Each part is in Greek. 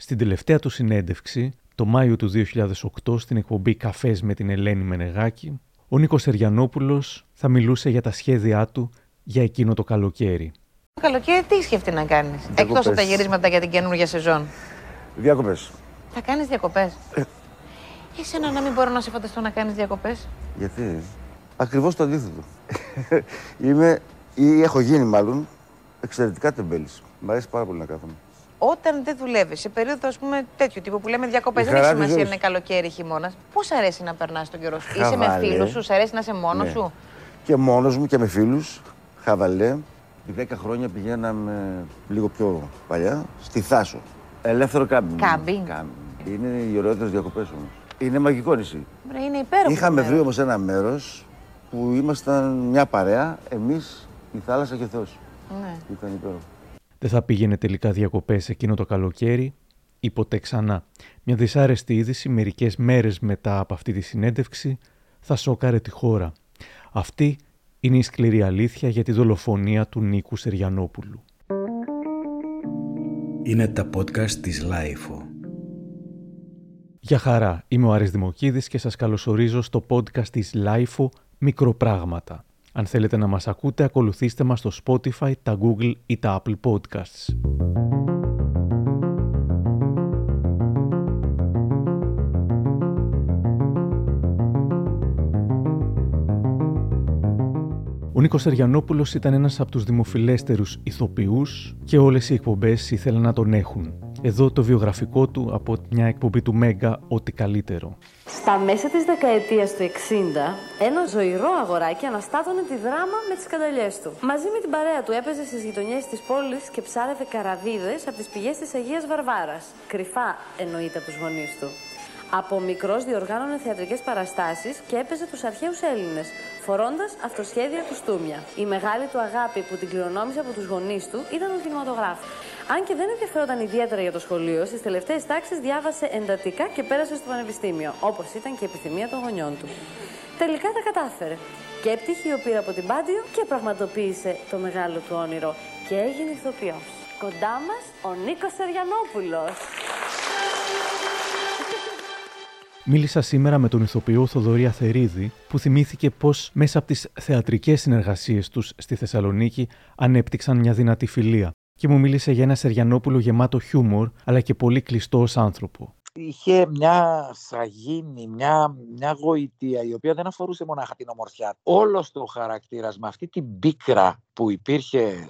Στην τελευταία του συνέντευξη, το Μάιο του 2008, στην εκπομπή Καφές με την Ελένη Μενεγάκη, ο Νίκος Σεριανόπουλος θα μιλούσε για τα σχέδιά του για εκείνο το καλοκαίρι. Το καλοκαίρι τι σκέφτεται να κάνεις, εκτός από τα γυρίσματα για την καινούργια σεζόν; Διακοπές. Θα κάνεις διακοπές; Ε. Εσένα να μην μπορώ να σε φανταστώ να κάνεις διακοπές. Γιατί; Ακριβώς το αντίθετο. Είμαι, ή έχω γίνει μάλλον, εξαιρετικά τεμπέλης. Μ' αρέσει πάρα πολύ να κάθομαι. Όταν δεν δουλεύεις, σε περίοδο ας πούμε, τέτοιου τύπου που λέμε διακοπές, Η δεν έχει χαρά της σημασία αν ζωής. είναι καλοκαίρι ή χειμώνας. Πώς αρέσει να περνάς τον καιρό σου, Είσαι με Χαβαλέ. φίλους σου, σ' αρέσει να είσαι μόνος Ναι. σου; Και μόνος μου και με φίλους, χαβαλέ. Επί 10 χρόνια πηγαίναμε λίγο πιο παλιά στη Θάσο. Ελεύθερο κάμπινγκ. Κάμπινγκ. Είναι οι ωραιότερες διακοπές όμως. Είναι μαγικό νησί. Βρε, είναι υπέροχο. Είχαμε το βρει μέρος. όμως ένα μέρος που ήμασταν μια παρέα, εμείς, η θάλασσα και ο Θεός. Ναι. Ήταν υπέροχο. Δεν θα πήγαινε τελικά διακοπές εκείνο το καλοκαίρι ή ποτέ ξανά. Μια δυσάρεστη είδηση μερικές μέρες μετά από αυτή τη συνέντευξη θα σόκαρε τη χώρα. Αυτή είναι η σκληρή αλήθεια για τη δολοφονία του Νίκου Σεργιανόπουλου. Είναι τα podcast της LiFO. Γεια χαρά, είμαι ο Άρης Δημοκίδης και σας καλωσορίζω στο podcast της Lifeo Μικροπράγματα. Αν θέλετε να μας ακούτε, ακολουθήστε μας στο Spotify, τα Google ή τα Apple Podcasts. Ο Νίκος Σεριανόπουλος ήταν ένας από τους δημοφιλέστερους ηθοποιούς και όλες οι εκπομπές ήθελαν να τον έχουν. Εδώ το βιογραφικό του από μια εκπομπή του Μέγκα «Ό,τι καλύτερο». Στα μέσα της δεκαετίας του 60, ένα ζωηρό αγοράκι αναστάτωνε τη δράμα με τις σκανταλιές του. Μαζί με την παρέα του έπαιζε στις γειτονιές της πόλης και ψάρευε καραβίδες από τις πηγές της Αγίας Βαρβάρας. Κρυφά εννοείται από τους γονείς του. Από μικρός διοργάνωνε θεατρικές παραστάσεις και έπαιζε τους αρχαίους Έλληνες, φορώντας αυτοσχέδια κουστούμια. Η μεγάλη του αγάπη που την κληρονόμησε από τους γονείς του ήταν ο κινηματογράφος. Αν και δεν ενδιαφερόταν ιδιαίτερα για το σχολείο, στις τελευταίες τάξεις διάβασε εντατικά και πέρασε στο πανεπιστήμιο, όπως ήταν και η επιθυμία των γονιών του. Τελικά τα κατάφερε. Και πτυχίο πήρε από την Πάντιο και πραγματοποίησε το μεγάλο του όνειρο και έγινε ηθοποιός. Κοντά μας ο Νίκος Σεριανόπουλος. Μίλησα σήμερα με τον ηθοποιό Θοδωρή Αθερίδη, που θυμήθηκε πως μέσα από τις θεατρικές συνεργασίες τους στη Θεσσαλονίκη ανέπτυξαν μια δυνατή φιλία. Και μου μίλησε για ένα Σεριανόπουλο γεμάτο χιούμορ, αλλά και πολύ κλειστό ως άνθρωπο. είχε μια σαγίνη, μια, μια γοητεία η οποία δεν αφορούσε μονάχα την ομορφιά. Όλος το χαρακτήρας με αυτή την πίκρα που υπήρχε ε,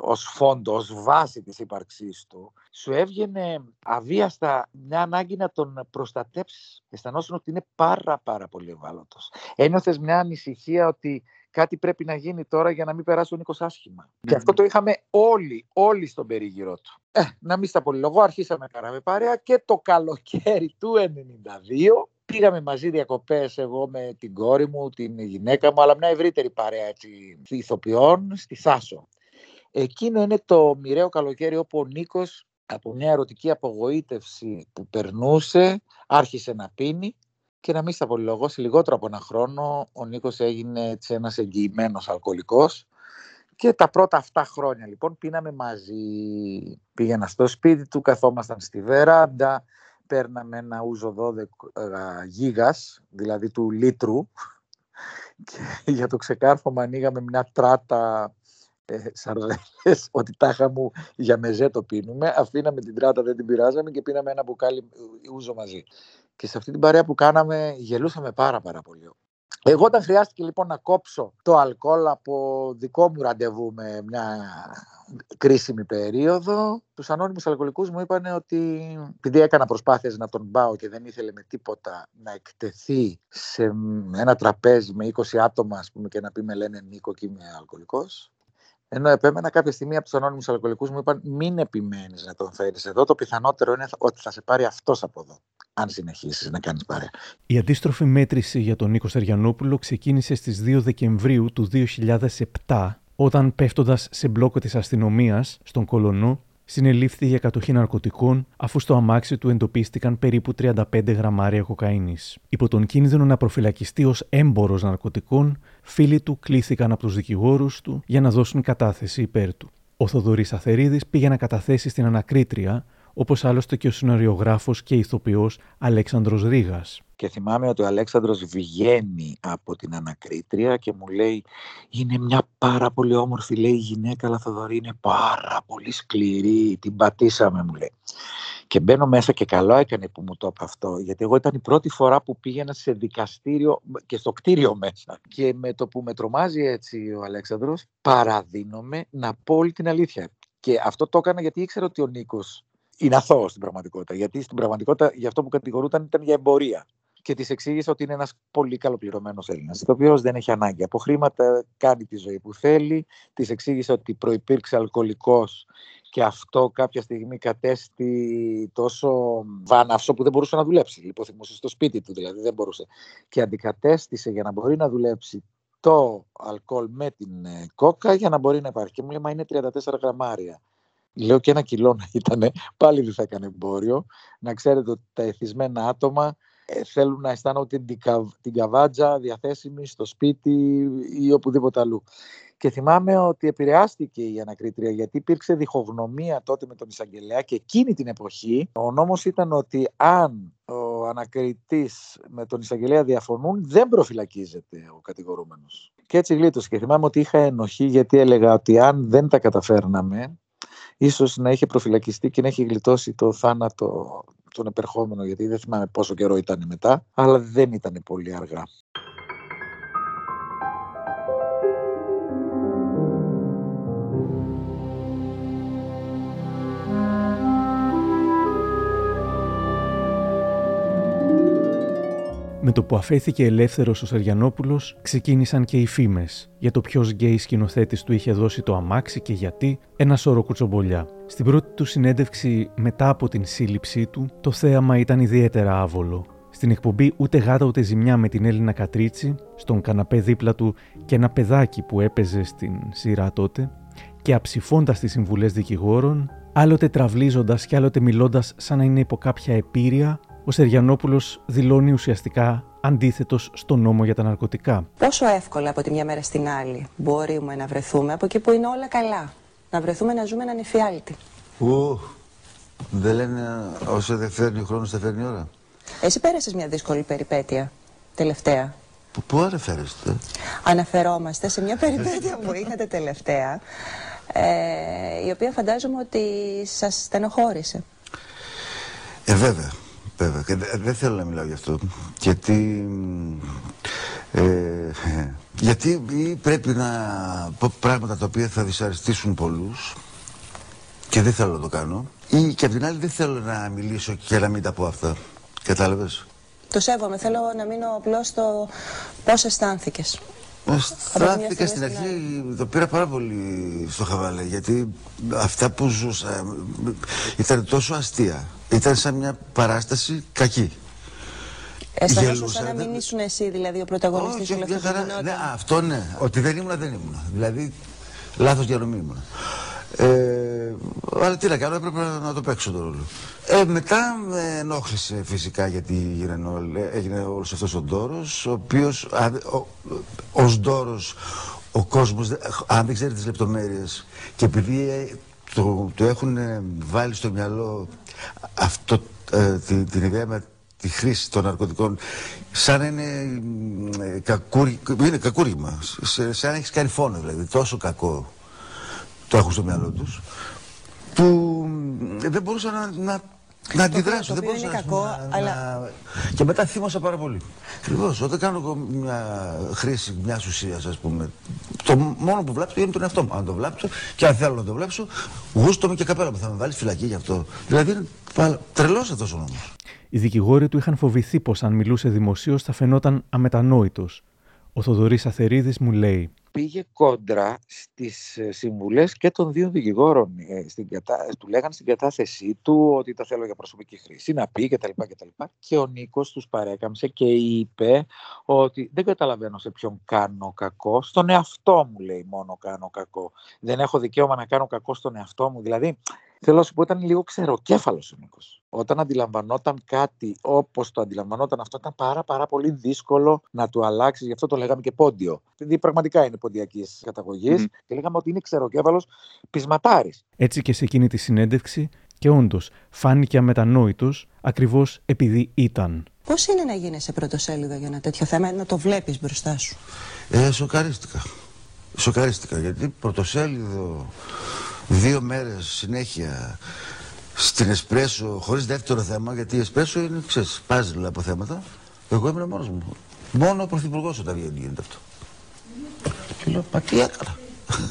ως φόντο, ως βάση της ύπαρξής του, σου έβγαινε αβίαστα μια ανάγκη να τον προστατέψεις. Αισθανόσουν ότι είναι πάρα πάρα πολύ ευάλωτος. Ένιωθες μια ανησυχία ότι κάτι πρέπει να γίνει τώρα για να μην περάσει ο Νίκος άσχημα. Και αυτό το είχαμε όλοι, όλοι στον περίγυρό του. Ε, να μην στα πολυλογώ, αρχίσαμε κάναμε παρέα και το καλοκαίρι του 92 πήγαμε μαζί διακοπές εγώ με την κόρη μου, την γυναίκα μου, αλλά μια ευρύτερη παρέα έτσι, ηθοποιών στη Θάσο. Εκείνο είναι το μοιραίο καλοκαίρι όπου ο Νίκος από μια ερωτική απογοήτευση που περνούσε άρχισε να πίνει και να μην στα πολυλογώ, σε λιγότερο από ένα χρόνο ο Νίκος έγινε έτσι ένας εγγυημένος αλκοολικός και τα πρώτα αυτά χρόνια λοιπόν πίναμε μαζί. Πήγαινα στο σπίτι του, καθόμασταν στη βεράντα, παίρναμε ένα ούζο 12 γίγας, δηλαδή του λίτρου και για το ξεκάρφωμα ανοίγαμε μια τράτα ε, σαρδέλες, ότι τάχα μου για μεζέ το πίνουμε. Αφήναμε την τράτα, δεν την πειράζαμε και πίναμε ένα μπουκάλι ούζο μαζί. Και σε αυτή την παρέα που κάναμε γελούσαμε πάρα πάρα πολύ. Εγώ όταν χρειάστηκε λοιπόν να κόψω το αλκοόλ από δικό μου ραντεβού με μια κρίσιμη περίοδο, τους ανώνυμους αλκοολικούς μου είπαν ότι επειδή έκανα προσπάθειες να τον πάω και δεν ήθελε με τίποτα να εκτεθεί σε ένα τραπέζι με 20 άτομα ας πούμε, και να πει με λένε Νίκο και είμαι αλκοολικός, ενώ επέμενα κάποια στιγμή από τους ανώνυμους αλκοολικούς μου είπαν: Μην επιμένεις να τον φέρεις εδώ. Το πιθανότερο είναι ότι θα σε πάρει αυτός από εδώ, αν συνεχίσεις να κάνεις παρέα. Η αντίστροφη μέτρηση για τον Νίκο Σεριανόπουλο ξεκίνησε στις 2 Δεκεμβρίου του 2007, όταν πέφτοντας σε μπλόκο της αστυνομίας στον Κολονό, συνελήφθη για κατοχή ναρκωτικών, αφού στο αμάξι του εντοπίστηκαν περίπου 35 γραμμάρια κοκαίνης. Υπό τον κίνδυνο να προφυλακιστεί ως έμπορος ναρκωτικών, φίλοι του κλήθηκαν από τους δικηγόρους του για να δώσουν κατάθεση υπέρ του. Ο Θοδωρής Αθερίδης πήγε να καταθέσει στην ανακρίτρια όπως άλλωστε και ο σεναριογράφος και ηθοποιός Αλέξανδρος Ρήγας. Και θυμάμαι ότι ο Αλέξανδρος βγαίνει από την ανακρίτρια και μου λέει είναι μια πάρα πολύ όμορφη λέει γυναίκα αλλά Θοδωρή είναι πάρα πολύ σκληρή, την πατήσαμε μου λέει. Και μπαίνω μέσα και καλό έκανε που μου το είπε αυτό, γιατί εγώ ήταν η πρώτη φορά που πήγαινα σε δικαστήριο και στο κτίριο μέσα. Και με το που με τρομάζει έτσι ο Αλέξανδρος, παραδίνομαι να πω όλη την αλήθεια. Και αυτό το έκανα γιατί ήξερα ότι ο Νίκος είναι αθώος στην πραγματικότητα. Γιατί στην πραγματικότητα για αυτό που κατηγορούταν ήταν για εμπορία και της εξήγησε ότι είναι ένας πολύ καλοπληρωμένος Έλληνας, ο οποίος δεν έχει ανάγκη από χρήματα, κάνει τη ζωή που θέλει. Της εξήγησε ότι προπήρξε αλκοολικός και αυτό κάποια στιγμή κατέστη τόσο βάναυσο που δεν μπορούσε να δουλέψει. Λιποθυμούσε στο σπίτι του, δηλαδή δεν μπορούσε. Και αντικατέστησε για να μπορεί να δουλέψει το αλκοόλ με την ε, κόκα για να μπορεί να υπάρχει. Και μου λέει, Μα είναι 34 γραμμάρια. Λέω και ένα κιλό να ήταν, πάλι δεν θα έκανε εμπόριο. Να ξέρετε ότι τα εθισμένα άτομα ε, θέλουν να αισθάνονται την, την καβάτζα διαθέσιμη στο σπίτι ή οπουδήποτε αλλού. Και θυμάμαι ότι επηρεάστηκε η ανακρίτρια γιατί υπήρξε διχογνωμία τότε με τον εισαγγελέα και εκείνη την εποχή ο νόμος ήταν ότι αν ο ανακριτής με τον εισαγγελέα διαφωνούν δεν προφυλακίζεται ο κατηγορούμενος. Και έτσι γλίτωσε και θυμάμαι ότι είχα ενοχή γιατί έλεγα ότι αν δεν τα καταφέρναμε ίσως να είχε προφυλακιστεί και να έχει γλιτώσει το θάνατο τον επερχόμενο, γιατί δεν θυμάμαι πόσο καιρό ήταν μετά, αλλά δεν ήταν πολύ αργά. Με το που αφέθηκε ελεύθερος ο Σαριανόπουλος, ξεκίνησαν και οι φήμες για το ποιος γκέι σκηνοθέτης του είχε δώσει το αμάξι και γιατί, ένα σώρο κουτσομπολιά. Στην πρώτη του συνέντευξη μετά από την σύλληψή του, το θέαμα ήταν ιδιαίτερα άβολο. Στην εκπομπή ούτε γάτα ούτε ζημιά με την Έλληνα Κατρίτσι, στον καναπέ δίπλα του και ένα παιδάκι που έπαιζε στην σειρά τότε, και αψηφώντας τις συμβουλές δικηγόρων, άλλοτε τραυλίζοντας και άλλοτε μιλώντας σαν να είναι υπό κάποια επίρρεια, ο Σεριανόπουλος δηλώνει ουσιαστικά αντίθετος στο νόμο για τα ναρκωτικά. Πόσο εύκολα από τη μια μέρα στην άλλη μπορούμε να βρεθούμε από εκεί που είναι όλα καλά. Να βρεθούμε να ζούμε έναν εφιάλτη. Ου, δεν λένε όσο δεν φέρνει χρόνος, δεν φέρνει ώρα. Εσύ πέρασες μια δύσκολη περιπέτεια τελευταία. Πού, πού αναφέρεστε; Αναφερόμαστε σε μια περιπέτεια που είχατε τελευταία, ε, η οποία φαντάζομαι ότι σας στενοχώρησε. Ε, βέβαια. Βέβαια. Και δεν θέλω να μιλάω γι' αυτό. Γιατί. Ε, γιατί πρέπει να πω πράγματα τα οποία θα δυσαρεστήσουν πολλούς και δεν θέλω να το κάνω. Ή και απ' την άλλη δεν θέλω να μιλήσω και να μην τα πω αυτά. Κατάλαβες; Το σέβομαι. Θέλω να μείνω απλώς στο πώς αισθάνθηκες. Αισθάνθηκα στην αρχή, το πήρα πάρα πολύ στο χαβάλε, γιατί αυτά που ζούσα ήταν τόσο αστεία. Ήταν σαν μια παράσταση κακή. Αισθανόσουν σαν να μην ήσουν εσύ δηλαδή ο πρωταγωνιστής όλη αυτή ναι, Αυτό ναι, ότι δεν ήμουν δεν ήμουν. Δηλαδή λάθος διανομή ήμουν. Ε, αλλά τι να κάνω, έπρεπε να το παίξω το ρόλο. Ε, μετά με ενόχλησε φυσικά γιατί έγινε, έγινε όλος αυτός ο ντόρος, ο οποίος ως ντόρος ο κόσμος, αν δεν ξέρει τις λεπτομέρειες και επειδή ε, το, το έχουν βάλει στο μυαλό αυτό, ε, την, την ιδέα με τη χρήση των ναρκωτικών. Σαν να είναι, ε, κακούρι, είναι κακούργημα, σαν να έχεις κάνει φόνο δηλαδή, τόσο κακό το έχουν στο μυαλό τους που δεν μπορούσα να, να, να αντιδράσω. δεν μπορούσα είναι κακό, να, αλλά... να... Και μετά θύμωσα πάρα πολύ. Ακριβώς. Όταν κάνω μια χρήση μιας ουσίας, ας πούμε, το μόνο που βλάψω είναι τον εαυτό μου. Αν το βλάψω και αν θέλω να το βλάψω, γούστο με και καπέλα μου. Θα με βάλει φυλακή γι' αυτό. Δηλαδή είναι τρελός αυτός ο νόμος. Οι δικηγόροι του είχαν φοβηθεί πως αν μιλούσε δημοσίως θα φαινόταν αμετανόητος. Ο Θοδωρής Αθερίδης μου λέει: πήγε κόντρα στις ε, συμβουλές και των δύο δικηγόρων. Ε, στην κατα... Του λέγανε στην κατάθεσή του ότι τα θέλω για προσωπική χρήση, να πει κτλ. Και, και ο Νίκος τους παρέκαμψε και είπε ότι δεν καταλαβαίνω σε ποιον κάνω κακό. Στον εαυτό μου λέει μόνο κάνω κακό. Δεν έχω δικαίωμα να κάνω κακό στον εαυτό μου. Δηλαδή Θέλω να σου πω, ήταν λίγο ξεροκέφαλος ο Νίκος. Όταν αντιλαμβανόταν κάτι όπως το αντιλαμβανόταν αυτό, ήταν πάρα, πάρα πολύ δύσκολο να του αλλάξεις. Γι' αυτό το λέγαμε και πόντιο. Δηλαδή, πραγματικά είναι ποντιακής καταγωγής. Και λέγαμε ότι είναι ξεροκέφαλος πεισματάρης. Έτσι και σε εκείνη τη συνέντευξη Και όντως φάνηκε αμετανόητος ακριβώς επειδή ήταν. Πώς είναι να γίνει σε πρωτοσέλιδο για ένα τέτοιο θέμα, να το βλέπεις μπροστά σου; Ε, σοκαρίστηκα. Σοκαρίστηκα γιατί πρωτοσέλιδο δύο μέρες συνέχεια στην Εσπρέσο χωρίς δεύτερο θέμα γιατί η Εσπρέσο είναι ξέρεις πάζλ από θέματα εγώ ήμουν μόνος μου μόνο ο Πρωθυπουργός όταν βγαίνει γίνεται αυτό και λέω μα τι έκανα;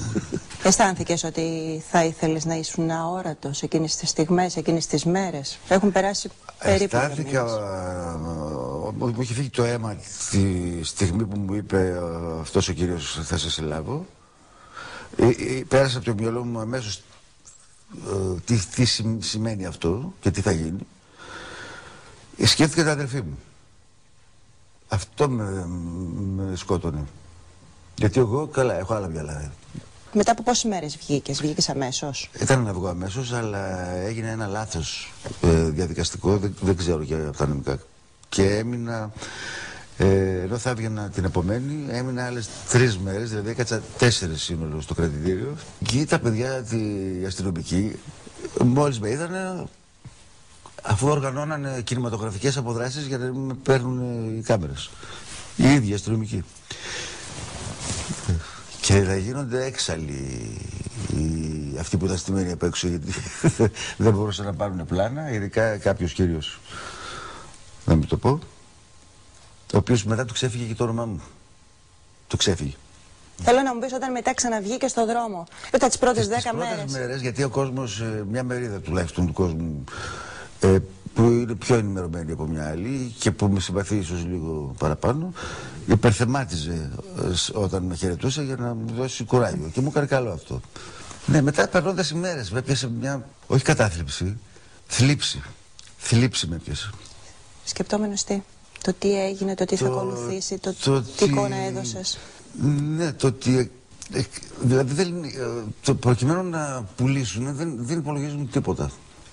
Αισθάνθηκες ότι θα ήθελες να ήσουν αόρατος εκείνες τις στιγμές, εκείνες τις μέρες; Έχουν περάσει περίπου. Αισθάνθηκα. Μου είχε φύγει το αίμα τη στιγμή που μου είπε αυτός ο κύριος θα σε συλλάβω. Ε, ε, πέρασε από το μυαλό μου αμέσως ε, τι, τι σημαίνει αυτό και τι θα γίνει. Σκέφτηκα την αδερφή μου. Αυτό με, με σκότωνε. Γιατί εγώ καλά έχω άλλα μυαλά. Μετά από πόσες μέρες βγήκες, βγήκες αμέσως; Ήταν να βγω αμέσως, αλλά έγινε ένα λάθος ε, διαδικαστικό, δεν, δεν ξέρω για αυτά νομικά. Και έμεινα, ε, ενώ θα έβγαινα την επομένη, έμεινα άλλες τρεις μέρες, δηλαδή έκατσα τέσσερις σύνολο στο κρατητήριο. Και τα παιδιά, οι αστυνομικοί, μόλις με είδανε, αφού οργανώνανε κινηματογραφικές αποδράσεις για να με παίρνουν οι κάμερες. Οι ίδιοι αστυνομικοί. Και να γίνονται έξαλλοι οι, αυτοί που ήταν στημένοι απ' έξω γιατί δεν μπορούσαν να πάρουν πλάνα, ειδικά κάποιος κύριος. Να μην το πω. Ο οποίος μετά του ξέφυγε και το όνομά μου. Το ξέφυγε. Θέλω να μου πεις όταν μετά ξαναβγήκε στον δρόμο. Μετά τις πρώτες δέκα μέρες. μέρες, γιατί ο κόσμος, ε, μια μερίδα τουλάχιστον του κόσμου, ε, που είναι πιο ενημερωμένη από μια άλλη και που με συμπαθεί ίσως λίγο παραπάνω, υπερθεμάτιζε ε, όταν με χαιρετούσε για να μου δώσει κουράγιο. Και μου έκανε καλό αυτό. Ναι, μετά περνώντας οι μέρες, με έπιασε μια. Όχι κατάθλιψη, θλίψη. Θλίψη με έπιασε. Σκεπτόμενος τι; Το τι έγινε, το τι θα ακολουθήσει, το, το τι εικόνα έδωσες. Ναι, το ότι. Ε, δηλαδή, δεν, ε, το προκειμένου να πουλήσουν δεν, δεν υπολογίζουν τίποτα.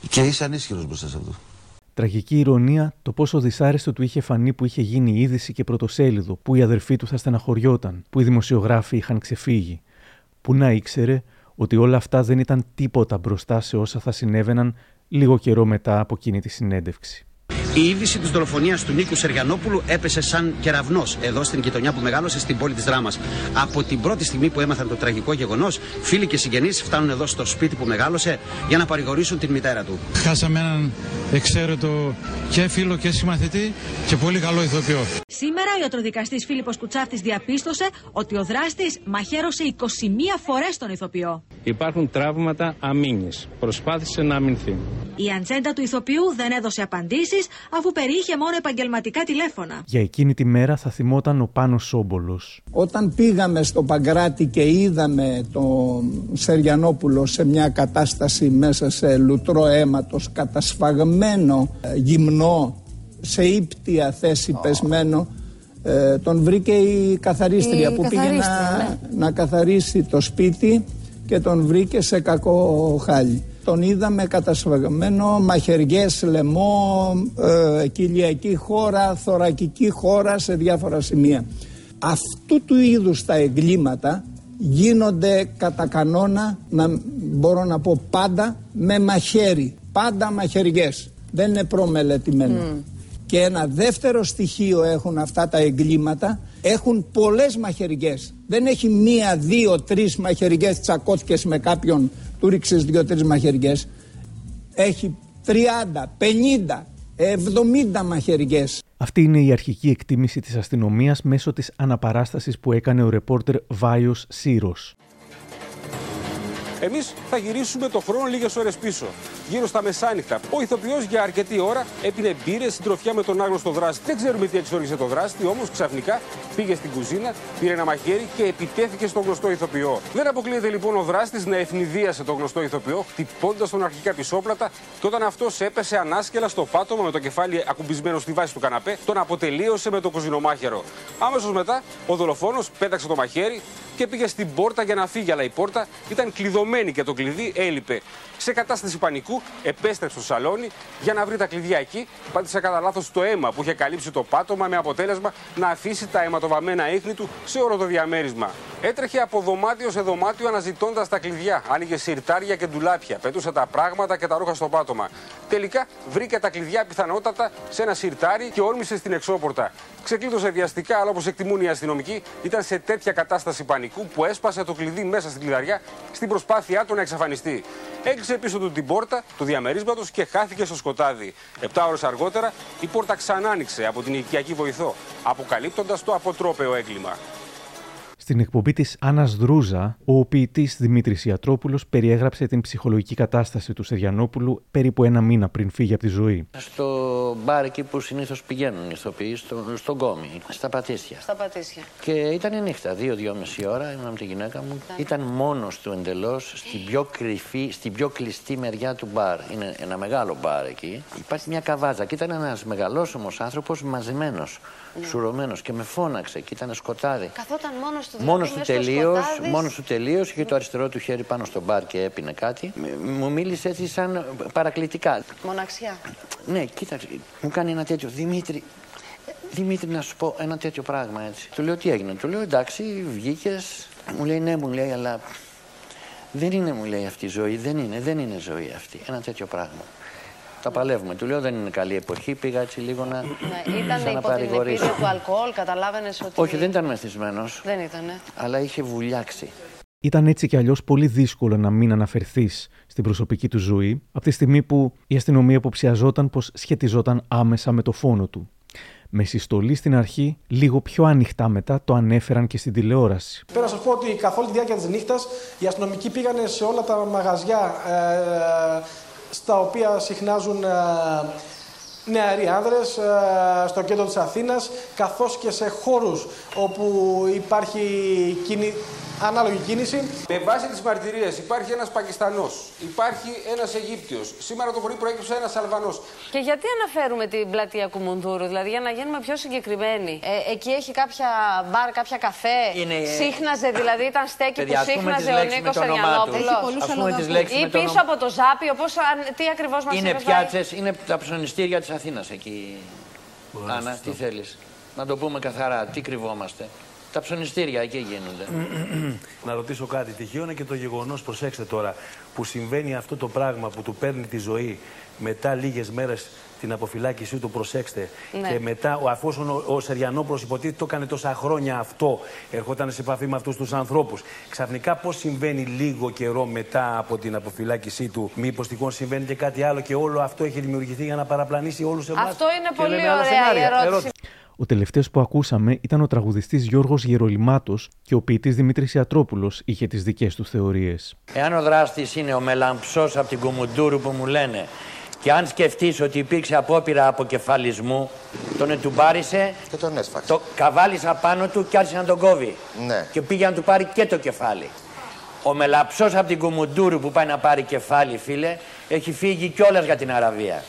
Και είσαι ανίσχυρος μπροστά σε αυτό. Τραγική ηρωνία το πόσο δυσάρεστο του είχε φανεί που είχε γίνει είδηση και πρωτοσέλιδο, που η αδερφή του θα στεναχωριόταν, που οι δημοσιογράφοι είχαν ξεφύγει. Που να ήξερε ότι όλα αυτά δεν ήταν τίποτα μπροστά σε όσα θα συνέβαιναν λίγο καιρό μετά από εκείνη τη συνέντευξη. Η είδηση της δολοφονίας του Νίκου Σεργιανόπουλου έπεσε σαν κεραυνός εδώ στην γειτονιά που μεγάλωσε στην πόλη της Δράμας. Από την πρώτη στιγμή που έμαθαν το τραγικό γεγονός, φίλοι και συγγενείς φτάνουν εδώ στο σπίτι που μεγάλωσε για να παρηγορήσουν την μητέρα του. Χάσαμε έναν εξαίρετο και φίλο και συμμαθητή και πολύ καλό ηθοποιό. Σήμερα ο ιατροδικαστής Φίλιππος Κουτσάφτη διαπίστωσε ότι ο δράστης μαχαίρωσε 21 φορές τον ηθοποιό. Υπάρχουν τραύματα αμήνης. Προσπάθησε να αμυνθεί. Η ατζέντα του ηθοποιού δεν έδωσε απαντήσεις αφού περιείχε μόνο επαγγελματικά τηλέφωνα. Για εκείνη τη μέρα θα θυμόταν ο Πάνος Σόμπολος. Όταν πήγαμε στο Παγκράτη και είδαμε τον Σεριανόπουλο σε μια κατάσταση μέσα σε λουτρό αίματος, κατασφαγμένο, ε, γυμνό, σε ύπτια θέση πεσμένο, ε, τον βρήκε η καθαρίστρια που πήγε να, ναι. να καθαρίσει το σπίτι και τον βρήκε σε κακό χάλι τον είδαμε κατασφαγμένο μαχαιριές, λαιμό, ε, κοιλιακή χώρα, θωρακική χώρα σε διάφορα σημεία. Αυτού του είδους τα εγκλήματα γίνονται κατά κανόνα, να μπορώ να πω πάντα, με μαχαίρι. Πάντα μαχαιριές. Δεν είναι προμελετημένο. Και ένα δεύτερο στοιχείο έχουν αυτά τα εγκλήματα, έχουν πολλές μαχαιριές. Δεν έχει μία, δύο, τρεις μαχαιριές τσακώθηκες με κάποιον του ρίξε δύο-τρει μαχαιριές. Έχει 30, 50, 70 μαχαιριές. Αυτή είναι η αρχική εκτίμηση της αστυνομίας μέσω της αναπαράστασης που έκανε ο ρεπόρτερ Βάιος Σύρος. Εμείς θα γυρίσουμε το χρόνο λίγες ώρες πίσω, γύρω στα μεσάνυχτα. Ο ηθοποιός για αρκετή ώρα έπινε μπύρες συντροφιά με τον άγνωστο δράστη. Δεν ξέρουμε τι εξόρισε το δράστη, όμως ξαφνικά πήγε στην κουζίνα, πήρε ένα μαχαίρι και επιτέθηκε στον γνωστό ηθοποιό. Δεν αποκλείεται λοιπόν ο δράστης να ευνηδίασε τον γνωστό ηθοποιό, χτυπώντας τον αρχικά πισόπλατα και όταν αυτός έπεσε ανάσκελα στο πάτωμα με το κεφάλι ακουμπισμένο στη βάση του καναπέ, τον αποτελείωσε με το κουζινομάχαιρο. Άμεσω μετά, ο δολοφόνος πέταξε το μαχαίρι και πήγε στην πόρτα για να φύγει, αλλά η πόρτα ήταν κλειδωμένη και το κλειδί έλειπε. Σε κατάσταση πανικού, επέστρεψε στο σαλόνι για να βρει τα κλειδιά εκεί. Πάτησε κατά λάθος το αίμα που είχε καλύψει το πάτωμα με αποτέλεσμα να αφήσει τα αιματοβαμμένα ίχνη του σε όλο το διαμέρισμα. Έτρεχε από δωμάτιο σε δωμάτιο αναζητώντας τα κλειδιά. Άνοιγε σιρτάρια και ντουλάπια. Πετούσε τα πράγματα και τα ρούχα στο πάτωμα. Τελικά βρήκε τα κλειδιά πιθανότατα σε ένα σιρτάρι και όρμησε στην εξώπορτα. Ξεκλείδωσε βιαστικά, αλλά όπως εκτιμούν οι αστυνομικοί, ήταν σε τέτοια κατάσταση πανικού που έσπασε το κλειδί μέσα στην κλειδαριά στην προσπάθειά του να εξαφανιστεί. Έκλεισε πίσω του την πόρτα του διαμερίσματος και χάθηκε στο σκοτάδι. Επτά ώρες αργότερα η πόρτα ξανά άνοιξε από την οικιακή βοηθό, αποκαλύπτοντας το αποτρόπαιο έγκλημα. Στην εκπομπή της Άννας Δρούζα, ο ποιητής Δημήτρης Ιατρόπουλος περιέγραψε την ψυχολογική κατάσταση του Σεριανόπουλου περίπου ένα μήνα πριν φύγει από τη ζωή. Στο μπαρ εκεί που συνήθως πηγαίνουν οι ηθοποιοί, στο, στον κόμι, στα Πατήσια. Στα Πατήσια. Και ήταν νύχτα, δύο-δυόμιση ώρα, ήμουν με τη γυναίκα μου. Ήταν μόνος του εντελώς στην πιο κρυφή, στην πιο κλειστή μεριά του μπαρ. Είναι ένα μεγάλο μπαρ εκεί. Υπάρχει μια καβάζα και ήταν ένας μεγαλόσωμος άνθρωπος μαζεμένος. Ναι. Σουρωμένος και με φώναξε και ήταν σκοτάδι. Καθόταν μόνος του Μόνος του τελείως, μόνος του τελείως, είχε το αριστερό του χέρι πάνω στο μπαρ και έπινε κάτι. Μου μίλησε έτσι σαν παρακλητικά. Μοναξιά. Ναι, κοίταξε, μου κάνει ένα τέτοιο. Δημήτρη, Δημήτρη, να σου πω ένα τέτοιο πράγμα έτσι. Του λέω τι έγινε. Του λέω εντάξει, βγήκες. Μου λέει ναι, μου λέει, αλλά δεν είναι, μου λέει αυτή η ζωή. Δεν είναι, δεν είναι ζωή αυτή. Ένα τέτοιο πράγμα. Τα παλεύουμε. Του λέω δεν είναι καλή εποχή. Πήγα έτσι λίγο να. Ναι, ήταν υπό την επίρρεια του αλκοόλ, καταλάβαινες ότι. Όχι, δεν ήταν μεθυσμένος. Δεν ήταν. Αλλά είχε βουλιάξει. Ήταν έτσι κι αλλιώς πολύ δύσκολο να μην αναφερθείς στην προσωπική του ζωή, από τη στιγμή που η αστυνομία υποψιαζόταν πως σχετιζόταν άμεσα με το φόνο του. Με συστολή στην αρχή, λίγο πιο ανοιχτά μετά το ανέφεραν και στην τηλεόραση. Πρέπει να σας πω ότι καθ' όλη τη διάρκεια της νύχτας οι αστυνομικοί πήγαν σε όλα τα μαγαζιά ε, στα οποία συχνάζουν ε, νεαροί άνδρες ε, στο κέντρο της Αθήνας καθώς και σε χώρους όπου υπάρχει κίνη, ανάλογη κίνηση. Με βάση τις μαρτυρίες υπάρχει ένας Πακιστανός, υπάρχει ένας Αιγύπτιος. Σήμερα το πρωί προέκυψε ένας Αλβανός. Και γιατί αναφέρουμε την πλατεία Κουμουνδούρου, δηλαδή για να γίνουμε πιο συγκεκριμένοι; Ε, εκεί έχει κάποια μπαρ, κάποια καφέ; Είναι... Σύχναζε, δηλαδή ήταν στέκι Παιδιά, που σύχναζε ο Νίκος Αριανόπουλο. Ή πίσω από το Ζάπι, όπω τι ακριβώς μας Είναι πιάτσες, είναι τα ψωνιστήρια της Αθήνας εκεί. Άννα, τι θέλεις; Να το πούμε καθαρά, τι κρυβόμαστε. Τα ψωνιστήρια εκεί γίνονται. να ρωτήσω κάτι. Τυχαίο είναι και το γεγονός, προσέξτε τώρα, που συμβαίνει αυτό το πράγμα που του παίρνει τη ζωή μετά λίγες μέρες την αποφυλάκησή του, προσέξτε. Ναι. Και μετά, αφού ο, ο Σεριανόπουλος υποτίθεται το έκανε τόσα χρόνια αυτό, ερχόταν σε επαφή με αυτούς τους ανθρώπους. Ξαφνικά, πώς συμβαίνει λίγο καιρό μετά από την αποφυλάκησή του, Μήπως τυχόν συμβαίνει και κάτι άλλο και όλο αυτό έχει δημιουργηθεί για να παραπλανήσει όλους εμάς; Αυτό είναι πολύ ωραία η ερώτηση. Ο τελευταίος που ακούσαμε ήταν ο τραγουδιστής Γιώργος Γερολιμάτος και ο ποιητής Δημήτρης Ιατρόπουλος είχε τις δικές του θεωρίες. Εάν ο δράστης είναι ο μελαμψός από την Κουμουντούρου που μου λένε, και αν σκεφτείς ότι υπήρξε απόπειρα αποκεφαλισμού, τον ετουμπάρισε. Και τον έσφαξε. Το καβάλισε απάνω του και άρχισε να τον κόβει. Ναι. Και πήγε να του πάρει και το κεφάλι. Ο μελαψός από την Κουμουντούρου που πάει να πάρει κεφάλι, φίλε, έχει φύγει κιόλας για την Αραβία.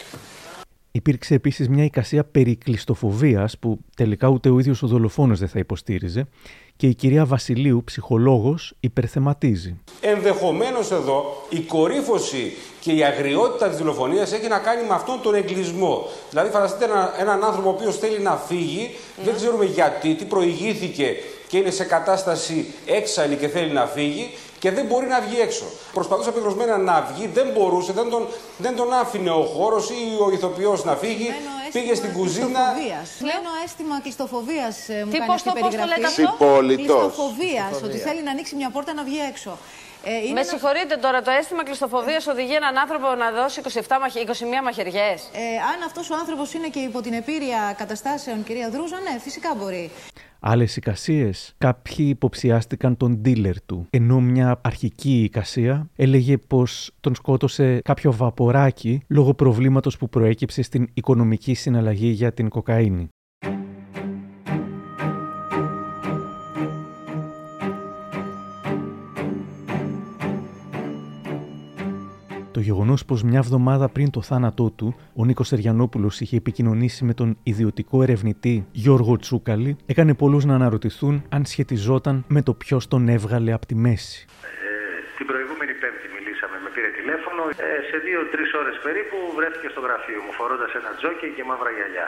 Υπήρξε επίσης μια εικασία περί κλειστοφοβίας που τελικά ούτε ο ίδιος ο δολοφόνος δεν θα υποστήριζε και η κυρία Βασιλείου, ψυχολόγος, υπερθεματίζει. Ενδεχομένως εδώ η κορύφωση και η αγριότητα της δολοφονίας έχει να κάνει με αυτόν τον εγκλισμό. Δηλαδή, φανταστείτε ένα, έναν άνθρωπο ο οποίος θέλει να φύγει, δεν ξέρουμε γιατί, τι προηγήθηκε και είναι σε κατάσταση έξαλλη και θέλει να φύγει και δεν μπορεί να βγει έξω. Προσπαθούσε απεγνωσμένα να βγει, δεν μπορούσε, δεν τον, δεν τον άφηνε ο χώρος ή ο ηθοποιός να φύγει. Πήγε στην κουζίνα. Μένω αίσθημα κλειστοφοβία ε, μου Τι, κάνεις αυτή το, η περιγραφή. Κλειστοφοβία, ότι θέλει να ανοίξει μια πόρτα να βγει έξω. Ε, Με συγχωρείτε τώρα, το αίσθημα κλειστοφοβία οδηγεί έναν άνθρωπο να δώσει 27, 21 μαχαιριές. Ε, αν αυτός ο άνθρωπος είναι και υπό την επίρρεια καταστάσεων, κυρία Δρούζα, ναι, φυσικά μπορεί. Άλλες εικασίες. Κάποιοι υποψιάστηκαν τον ντίλερ του. Ενώ μια αρχική εικασία έλεγε πως τον σκότωσε κάποιο βαποράκι λόγω προβλήματος που προέκυψε στην οικονομική συναλλαγή για την κοκαίνη. Γεγονό πως μια εβδομάδα πριν το θάνατό του, ο Νίκος Σεριανόπουλος είχε επικοινωνήσει με τον ιδιωτικό ερευνητή Γιώργο Τσούκαλη, έκανε πολλούς να αναρωτηθούν αν σχετιζόταν με το ποιος τον έβγαλε από τη μέση. Ε, την προηγούμενη Πέμπτη μιλήσαμε με πήρε τηλέφωνο. Ε, σε δύο-τρεις ώρες περίπου βρέθηκε στο γραφείο μου φορώντας ένα τζόκι και μαύρα γυαλιά.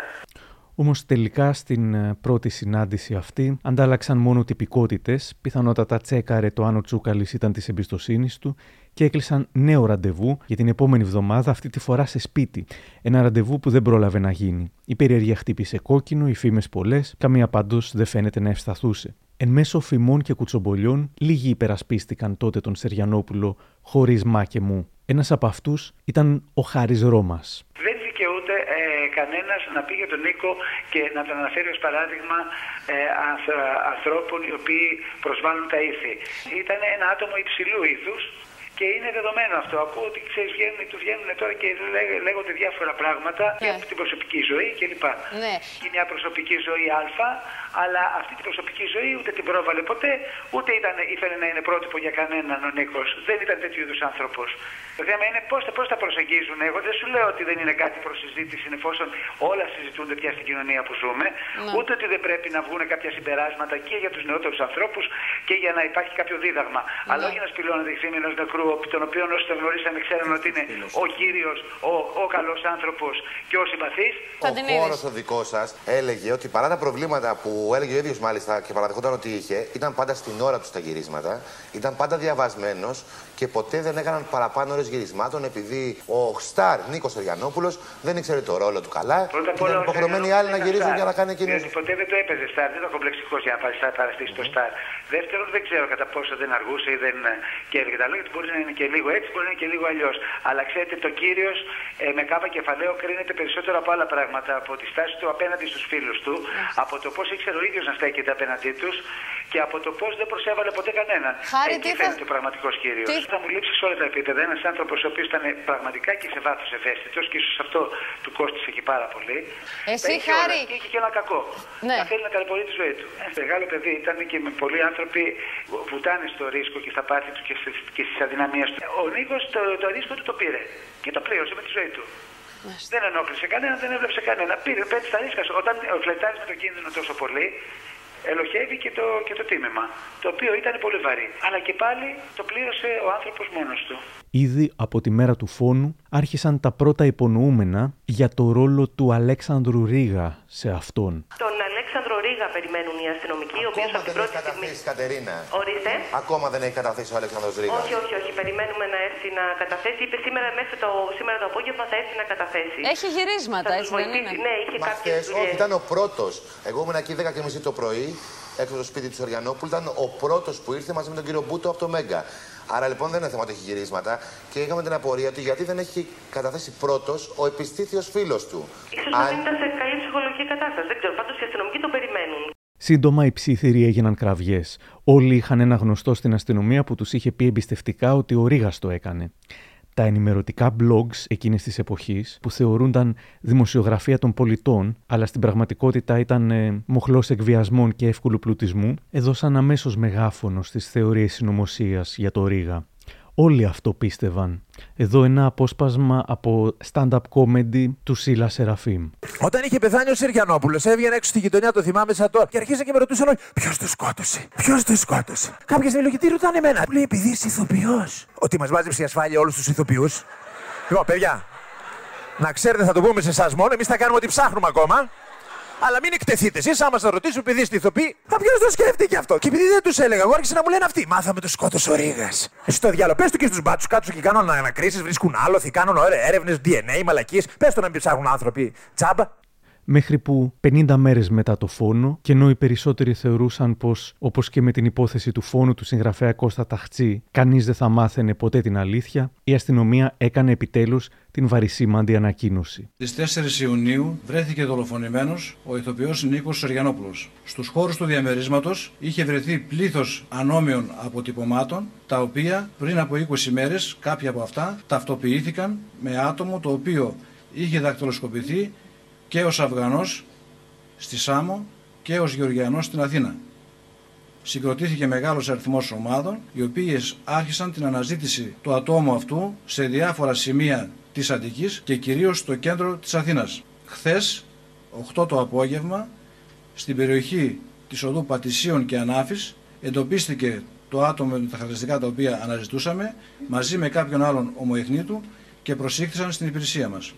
Όμως τελικά στην ε, πρώτη συνάντηση αυτή αντάλλαξαν μόνο τυπικότητες, πιθανότατα τσέκαρε το αν ο Τσούκαλης ήταν της εμπιστοσύνης του και έκλεισαν νέο ραντεβού για την επόμενη εβδομάδα, αυτή τη φορά σε σπίτι. Ένα ραντεβού που δεν πρόλαβε να γίνει. Η περιέργεια χτύπησε κόκκινο, οι φήμες πολλές, καμία πάντω δεν φαίνεται να ευσταθούσε. Εν μέσω φημών και κουτσομπολιών, λίγοι υπερασπίστηκαν τότε τον Σεριανόπουλο χωρίς μάκε μου. Ένας από αυτούς ήταν ο Χάρης Ρώμας κανένας να πει για τον Νίκο και να τον αναφέρει ως παράδειγμα ε, ανθρώπων οι οποίοι προσβάλλουν τα ήθη. Ήταν ένα άτομο υψηλού ήθου και είναι δεδομένο αυτό. Ακούω ότι ξέρεις, βγαίνουν, του βγαίνουν τώρα και λέγονται διάφορα πράγματα yeah. για την προσωπική ζωή κλπ. Ναι. Είναι μια προσωπική ζωή Α, αλλά αυτή την προσωπική ζωή ούτε την πρόβαλε ποτέ, ούτε ήταν, ήθελε να είναι πρότυπο για κανέναν ο Νίκος. Δεν ήταν τέτοιου είδους άνθρωπος. Το θέμα είναι πώς πώς θα προσεγγίζουν. Εγώ δεν σου λέω ότι δεν είναι κάτι προς συζήτηση εφόσον όλα συζητούνται πια στην κοινωνία που ζούμε, ναι. ούτε ότι δεν πρέπει να βγουν κάποια συμπεράσματα και για τους νεότερους ανθρώπους και για να υπάρχει κάποιο δίδαγμα. Ναι. Αλλά όχι να σπηλώνεται η φήμη ενό νεκρού, τον οποίο όσοι τον γνωρίσαμε ξέρουν ότι είναι ο κύριος, ο, ο καλός άνθρωπος και ο συμπαθής. Ο χώρος ο δικό σας έλεγε ότι παρά τα προβλήματα που έλεγε ο ίδιος μάλιστα και παραδεχόταν ότι είχε, ήταν πάντα στην ώρα τους τα γυρίσματα, ήταν πάντα διαβασμένος και ποτέ δεν έκαναν παραπάνω ώρες γυρισμάτων επειδή ο Σταρ Νίκος Οριανόπουλο δεν ήξερε το ρόλο του καλά. Πρώτα απ' όλα, υποχρεωμένοι άλλοι να γυρίζουν για να κάνει εκείνο. Γιατί ποτέ δεν το έπαιζε Σταρ, δεν ήταν κομπλεξικό για να παραστήσει το Σταρ. Δεύτερον, δεν ξέρω κατά πόσο δεν αργούσε ή δεν κέρδισε τα λόγια Μπορείς να είναι και λίγο έτσι, μπορεί να είναι και λίγο αλλιώς. Αλλά ξέρετε, το κύριος ε, με κάπα κεφαλαίο κρίνεται περισσότερο από άλλα πράγματα. Από τη στάση του απέναντι στους φίλους του, από το πώς ήξερε ο ίδιος να στέκεται απέναντί τους και από το πώς δεν προσέβαλε ποτέ κανέναν. Χάρη, Εκεί φαίνεται ο πραγματικός κύριος. Θα μου λείψεις όλα τα επίπεδα. Ένας άνθρωπος ο οποίος ήταν πραγματικά και σε βάθος ευαίσθητος και ίσως αυτό του κόστησε και πάρα πολύ. Εσύ, Χάρη. Και είχε και ένα κακό. Ναι. Να θέλει να ταλαιπωρεί τη ζωή του. Ένα μεγάλο παιδί ήταν και με πολλοί άνθρωποι βουτάνε στο ρίσκο και στα πάθη τους και στις αδυναμίες του. Ο Νίκος το, το ρίσκο του το πήρε και το πλήρωσε με τη ζωή του. Δεν ενόχλησε κανένα, δεν έβλεψε κανένα. Πήρε πέντε στα ρίσκα. Όταν φλετάρεις με το κίνδυνο τόσο πολύ, ελοχεύει και το, και το τίμημα, το οποίο ήταν πολύ βαρύ. Αλλά και πάλι το πλήρωσε ο άνθρωπος μόνος του. Ήδη από τη μέρα του φόνου άρχισαν τα πρώτα υπονοούμενα για το ρόλο του Αλέξανδρου Ρίγα σε αυτόν. Τον Αλέξανδρο Ρίγα περιμένουν οι αστυνομικοί, ο οποίο από την πρώτη στιγμή. Κατερίνα. Ορίστε. Ακόμα δεν έχει καταθέσει ο Αλέξανδρος Ρίγα. Όχι, όχι, όχι. Περιμένουμε να έρθει να καταθέσει. Είπε σήμερα μέχρι το, σήμερα το απόγευμα θα έρθει να καταθέσει. Έχει γυρίσματα, έτσι δεν είναι; Ναι, είχε κάποιες. Όχι, ήταν ο πρώτος. Εγώ ήμουν εκεί 10.30 το πρωί έξω στο σπίτι του Σοριανόπουλου. Ήταν ο πρώτος που ήρθε μαζί με τον κύριο Μπούτο από το Μέγκα. Άρα λοιπόν δεν είναι θέμα ότι έχει γυρίσματα και είχαμε την απορία ότι γιατί δεν έχει καταθέσει πρώτος ο επιστήθιος φίλος του. σω Αν... δεν ήταν σε καλή ψυχολογική κατάσταση. Δεν ξέρω. Πάντως οι αστυνομικοί το περιμένουν. Σύντομα οι ψήθυροι έγιναν κραυγές. Όλοι είχαν ένα γνωστό στην αστυνομία που τους είχε πει εμπιστευτικά ότι ο Ρίγα το έκανε τα ενημερωτικά blogs εκείνης της εποχής που θεωρούνταν δημοσιογραφία των πολιτών αλλά στην πραγματικότητα ήταν ε, μοχλός εκβιασμών και εύκολου πλουτισμού έδωσαν αμέσως μεγάφωνο στις θεωρίες συνωμοσίας για το Ρίγα. Όλοι αυτό πίστευαν. Εδώ ένα απόσπασμα από stand-up comedy του Σίλα Σεραφείμ. Όταν είχε πεθάνει ο Σεργιανόπουλο, έβγαινε έξω στη γειτονιά, το θυμάμαι σαν τώρα, και αρχίσα και με ρωτούσαν όλοι: Ποιος το σκότωσε, Ποιος το σκότωσε; Κάποια στιγμή λέγει: Τι ρωτάνε εμένα; Μου λέει: Επειδή είσαι ηθοποιός. Ότι μας μάζεψε η ασφάλεια όλους τους ηθοποιούς. Λοιπόν, παιδιά, να ξέρετε, θα το πούμε σε εσάς μόνο, εμείς θα κάνουμε ό,τι ψάχνουμε ακόμα. Αλλά μην εκτεθείτε. Εσείς, άμα σας ρωτήσω, επειδή είστε ηθοποιοί, θα ποιος το σκέφτηκε αυτό; Και επειδή δεν τους έλεγα, εγώ άρχισα να μου λένε αυτοί. Μάθαμε το σκότο ο Ρίγα. Εσύ το διάλογο, πες του και στους μπάτσους κάτω και κάνουν ανακρίσεις, βρίσκουν άλοθη, κάνουν έρευνες, DNA, μαλακίες. Πες το να μην ψάχνουν άνθρωποι. Τσάμπα μέχρι που 50 μέρες μετά το φόνο, και ενώ οι περισσότεροι θεωρούσαν πως, όπως και με την υπόθεση του φόνου του συγγραφέα Κώστα Ταχτσή, κανείς δεν θα μάθαινε ποτέ την αλήθεια, η αστυνομία έκανε επιτέλους την βαρισίμαντη ανακοίνωση. Στις 4 Ιουνίου βρέθηκε δολοφονημένος ο ηθοποιός Νίκος Σεργιανόπουλος. Στους χώρους του διαμερίσματος είχε βρεθεί πλήθος ανώμιων αποτυπωμάτων, τα οποία πριν από 20 μέρες κάποια από αυτά ταυτοποιήθηκαν με άτομο το οποίο είχε δακτυλοσκοπηθεί και ως Αφγανός στη Σάμο και ως Γεωργιανός στην Αθήνα. Συγκροτήθηκε μεγάλος αριθμός ομάδων, οι οποίες άρχισαν την αναζήτηση του ατόμου αυτού σε διάφορα σημεία της Αττικής και κυρίως στο κέντρο της Αθήνας. Χθες, 8 το απόγευμα, στην περιοχή της οδού Πατησίων και Ανάφης, εντοπίστηκε το άτομο με τα χαρακτηριστικά τα οποία αναζητούσαμε μαζί με κάποιον άλλον ομοεθνή του και προσήχθησαν στην υπηρεσία μας.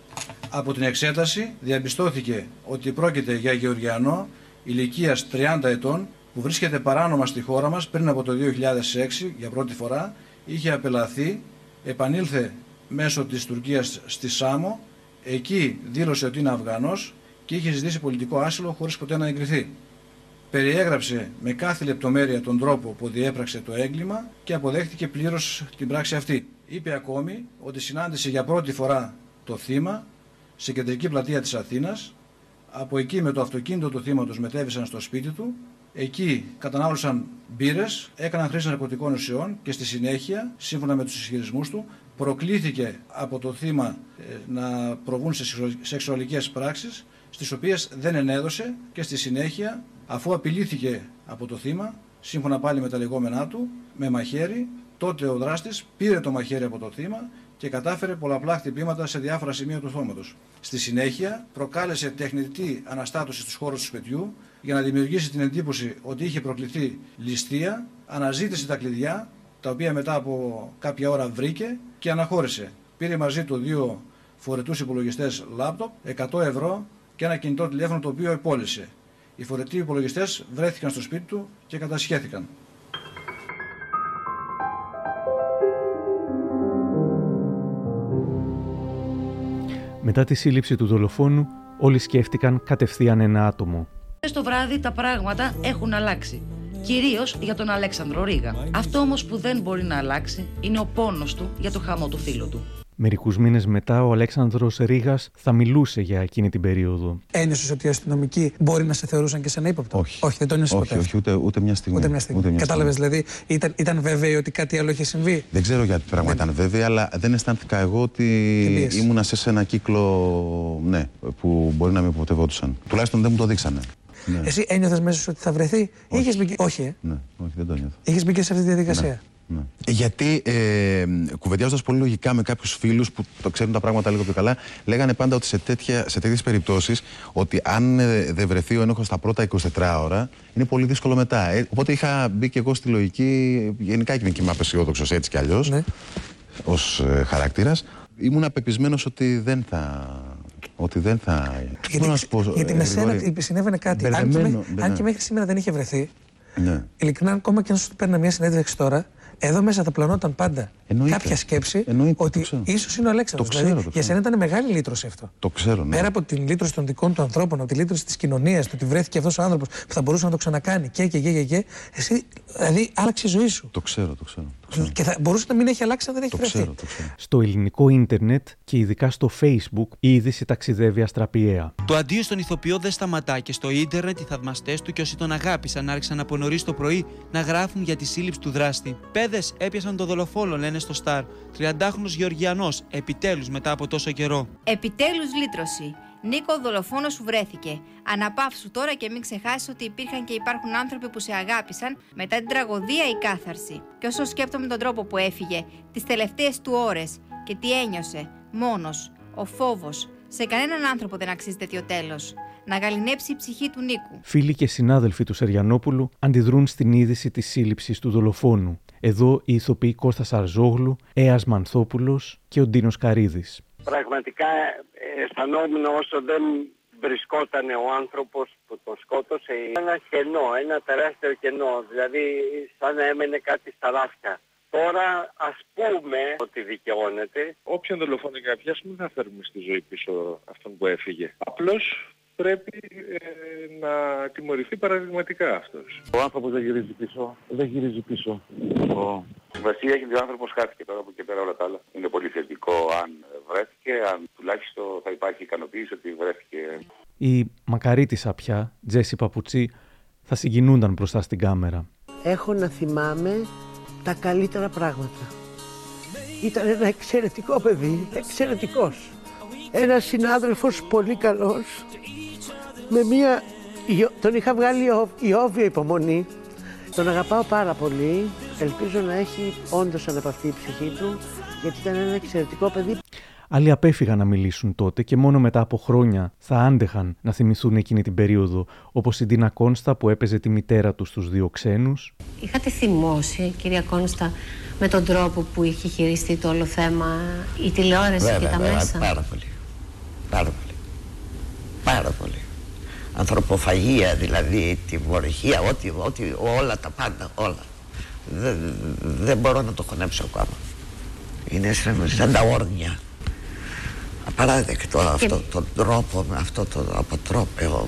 Από την εξέταση διαπιστώθηκε ότι πρόκειται για Γεωργιανό ηλικίας 30 ετών που βρίσκεται παράνομα στη χώρα μας πριν από το 2006 για πρώτη φορά, είχε απελαθεί, επανήλθε μέσω της Τουρκίας στη Σάμο, εκεί δήλωσε ότι είναι Αφγανός και είχε ζητήσει πολιτικό άσυλο χωρίς ποτέ να εγκριθεί. Περιέγραψε με κάθε λεπτομέρεια τον τρόπο που διέπραξε το έγκλημα και αποδέχτηκε πλήρως την πράξη αυτή. Είπε ακόμη ότι συνάντησε για πρώτη φορά το θύμα σε κεντρική πλατεία της Αθήνας. Από εκεί με το αυτοκίνητο του θύματος μετέβησαν στο σπίτι του. Εκεί κατανάλωσαν μπύρες, έκαναν χρήση ναρκωτικών ουσιών και στη συνέχεια, σύμφωνα με τους ισχυρισμούς του, προκλήθηκε από το θύμα ε, να προβούν σε σεξουαλικές πράξεις, στις οποίες δεν ενέδωσε και στη συνέχεια, αφού απειλήθηκε από το θύμα, σύμφωνα πάλι με τα λεγόμενά του, με μαχαίρι, τότε ο δράστης πήρε το μαχαίρι από το θύμα και κατάφερε πολλαπλά χτυπήματα σε διάφορα σημεία του θώματος. Στη συνέχεια προκάλεσε τεχνητή αναστάτωση στους χώρους του σπιτιού για να δημιουργήσει την εντύπωση ότι είχε προκληθεί ληστεία, αναζήτησε τα κλειδιά, τα οποία μετά από κάποια ώρα βρήκε και αναχώρησε. Πήρε μαζί του δύο φορετούς υπολογιστές λάπτοπ, 100 ευρώ και ένα κινητό τηλέφωνο το οποίο επόλυσε. Οι φορετοί υπολογιστές βρέθηκαν στο σπίτι του και κατασχέθηκαν. Μετά τη σύλληψη του δολοφόνου, όλοι σκέφτηκαν κατευθείαν ένα άτομο. Στο βράδυ τα πράγματα έχουν αλλάξει. Κυρίως για τον Αλέξανδρο Ρίγα. Αυτό όμως που δεν μπορεί να αλλάξει είναι ο πόνος του για το χαμό του φίλου του. Μερικούς μήνες μετά, ο Αλέξανδρος Ρίγα θα μιλούσε για εκείνη την περίοδο. Ένιωσες ότι οι αστυνομικοί μπορεί να σε θεωρούσαν και σε ένα ύποπτο; Όχι. όχι δεν το ένιωσες όχι, ποτέ; Όχι, ούτε, ούτε μια στιγμή. Ούτε μια στιγμή. Κατάλαβες δηλαδή, ήταν, ήταν βέβαιοι ότι κάτι άλλο είχε συμβεί; Δεν ξέρω γιατί πράγμα δεν... ήταν βέβαιοι, αλλά δεν αισθάνθηκα εγώ ότι ήμουνα σε ένα κύκλο ναι, που μπορεί να με υποπτευόντουσαν. Τουλάχιστον δεν μου το δείξανε. Ναι. Εσύ ένιωθες μέσα σου ότι θα βρεθεί, όχι. Είχες μπει... όχι, ε; ναι, όχι, δεν το νιώθω. Είχες μπει και σε αυτή τη διαδικασία; Ναι. Γιατί ε, κουβεντιάζοντας πολύ λογικά με κάποιους φίλους που το ξέρουν τα πράγματα λίγο πιο καλά, λέγανε πάντα ότι σε, τέτοια, σε τέτοιες περιπτώσεις, ότι αν ε, δεν βρεθεί ο ένοχος τα πρώτα 24 ώρα, είναι πολύ δύσκολο μετά. Ε, οπότε είχα μπει και εγώ στη λογική, γενικά και είμαι απεσιόδοξος έτσι κι αλλιώς, ναι. ως ε, χαρακτήρας. Ήμουν απεπισμένο ότι δεν θα. Ότι δεν θα. Γιατί, να σου πω, γιατί με σένα συνέβαινε κάτι. Αν και, μέχρι, αν και μέχρι σήμερα δεν είχε βρεθεί. Ναι. Ειλικρινά, ακόμα και αν σου παίρνει μια συνέντευξη τώρα, εδώ μέσα θα πλανόταν πάντα Εννοείται. κάποια σκέψη Εννοείται. ότι ίσως είναι ο Αλέξανδρος. Το ξέρω, δηλαδή, το για σένα ήταν μεγάλη λύτρωση αυτό. Το ξέρω, ναι. Πέρα από την λύτρωση των δικών του ανθρώπων, από τη λύτρωση της κοινωνίας, του ότι βρέθηκε αυτός ο άνθρωπος που θα μπορούσε να το ξανακάνει και και και και. και εσύ, δηλαδή, άλλαξε η ζωή σου. Το ξέρω, το ξέρω. Το ξέρω. Και θα μπορούσε να μην έχει αλλάξει αν δεν έχει το βρεθεί. Ξέρω, το ξέρω. Στο ελληνικό ίντερνετ και ειδικά στο Facebook η είδηση ταξιδεύει αστραπιαία. Το αντίο στον ηθοποιό δεν σταματά και στο ίντερνετ οι θαυμαστές του και όσοι τον αγάπησαν άρχισαν από νωρίς το πρωί να γράφουν για τη σύλληψη του δράστη. Πέδες έπιασαν το δολοφόνο, λένε στο Star. 30χρονο Γεωργιανός, επιτέλους μετά από τόσο καιρό. Επιτέλους λύτρωση. Νίκο, ο δολοφόνος σου βρέθηκε. Αναπαύσου τώρα και μην ξεχάσεις ότι υπήρχαν και υπάρχουν άνθρωποι που σε αγάπησαν μετά την τραγωδία η κάθαρση. Και όσο σκέπτομαι τον τρόπο που έφυγε, τις τελευταίες του ώρες και τι ένιωσε, μόνος, ο φόβος, σε κανέναν άνθρωπο δεν αξίζει τέτοιο τέλος. Να γαλινέψει η ψυχή του Νίκου. Φίλοι και συνάδελφοι του Σεριανόπουλου αντιδρούν στην είδηση της σύλληψης του δολοφόνου. Εδώ οι ηθοποιοί Κώστας Αρζόγλου, Έας Μανθόπουλος και ο Ντίνος Καρίδης. Πραγματικά αισθανόμουν όσο δεν βρισκόταν ο άνθρωπος που τον σκότωσε ένα κενό, ένα τεράστιο κενό, δηλαδή σαν να έμενε κάτι στα λάφια. Τώρα ας πούμε ότι δικαιώνεται. Όποιον δολοφόνο και να πιάσουμε δεν θα φέρουμε στη ζωή πίσω αυτόν που έφυγε. Απλώς πρέπει ε, να τιμωρηθεί παραδειγματικά αυτός. Ο άνθρωπος δεν γυρίζει πίσω. Δεν γυρίζει πίσω. Ο... Βασίλεια έχει δύο άνθρωπος χάθηκε τώρα από εκεί πέρα όλα τα άλλα. Είναι πολύ θετικό αν βρέθηκε, αν τουλάχιστον θα υπάρχει ικανοποίηση ότι βρέθηκε. Η μακαρίτησα πια, Τζέσι Παπουτσί, θα συγκινούνταν μπροστά στην κάμερα. Έχω να θυμάμαι τα καλύτερα πράγματα. Ήταν ένα εξαιρετικό παιδί, εξαιρετικός. Ένας συνάδελφος πολύ καλός, με μία... Τον είχα βγάλει η όβια υπομονή. Τον αγαπάω πάρα πολύ. Ελπίζω να έχει όντως αναπαυτεί η ψυχή του, γιατί ήταν ένα εξαιρετικό παιδί. Άλλοι απέφυγαν να μιλήσουν τότε και μόνο μετά από χρόνια θα άντεχαν να θυμηθούν εκείνη την περίοδο, όπως η Ντίνα Κόνστα που έπαιζε τη μητέρα του στους δύο ξένους. Είχατε θυμώσει, κυρία Κόνστα, με τον τρόπο που είχε χειριστεί το όλο θέμα; Η τηλεόραση βέβαια, και τα βέβαια, μέσα; Πάρα πολύ. Πάρα πολύ. Πάρα πολύ. Ανθρωποφαγία δηλαδή, τη βορυχία, ό,τι, ό,τι, όλα τα πάντα, όλα. Δεν, δεν μπορώ να το χωνέψω ακόμα. Είναι σαν, σαν τα όρνια. Απαράδεκτο αυτό τον τρόπο, με αυτό το αποτρόπαιο,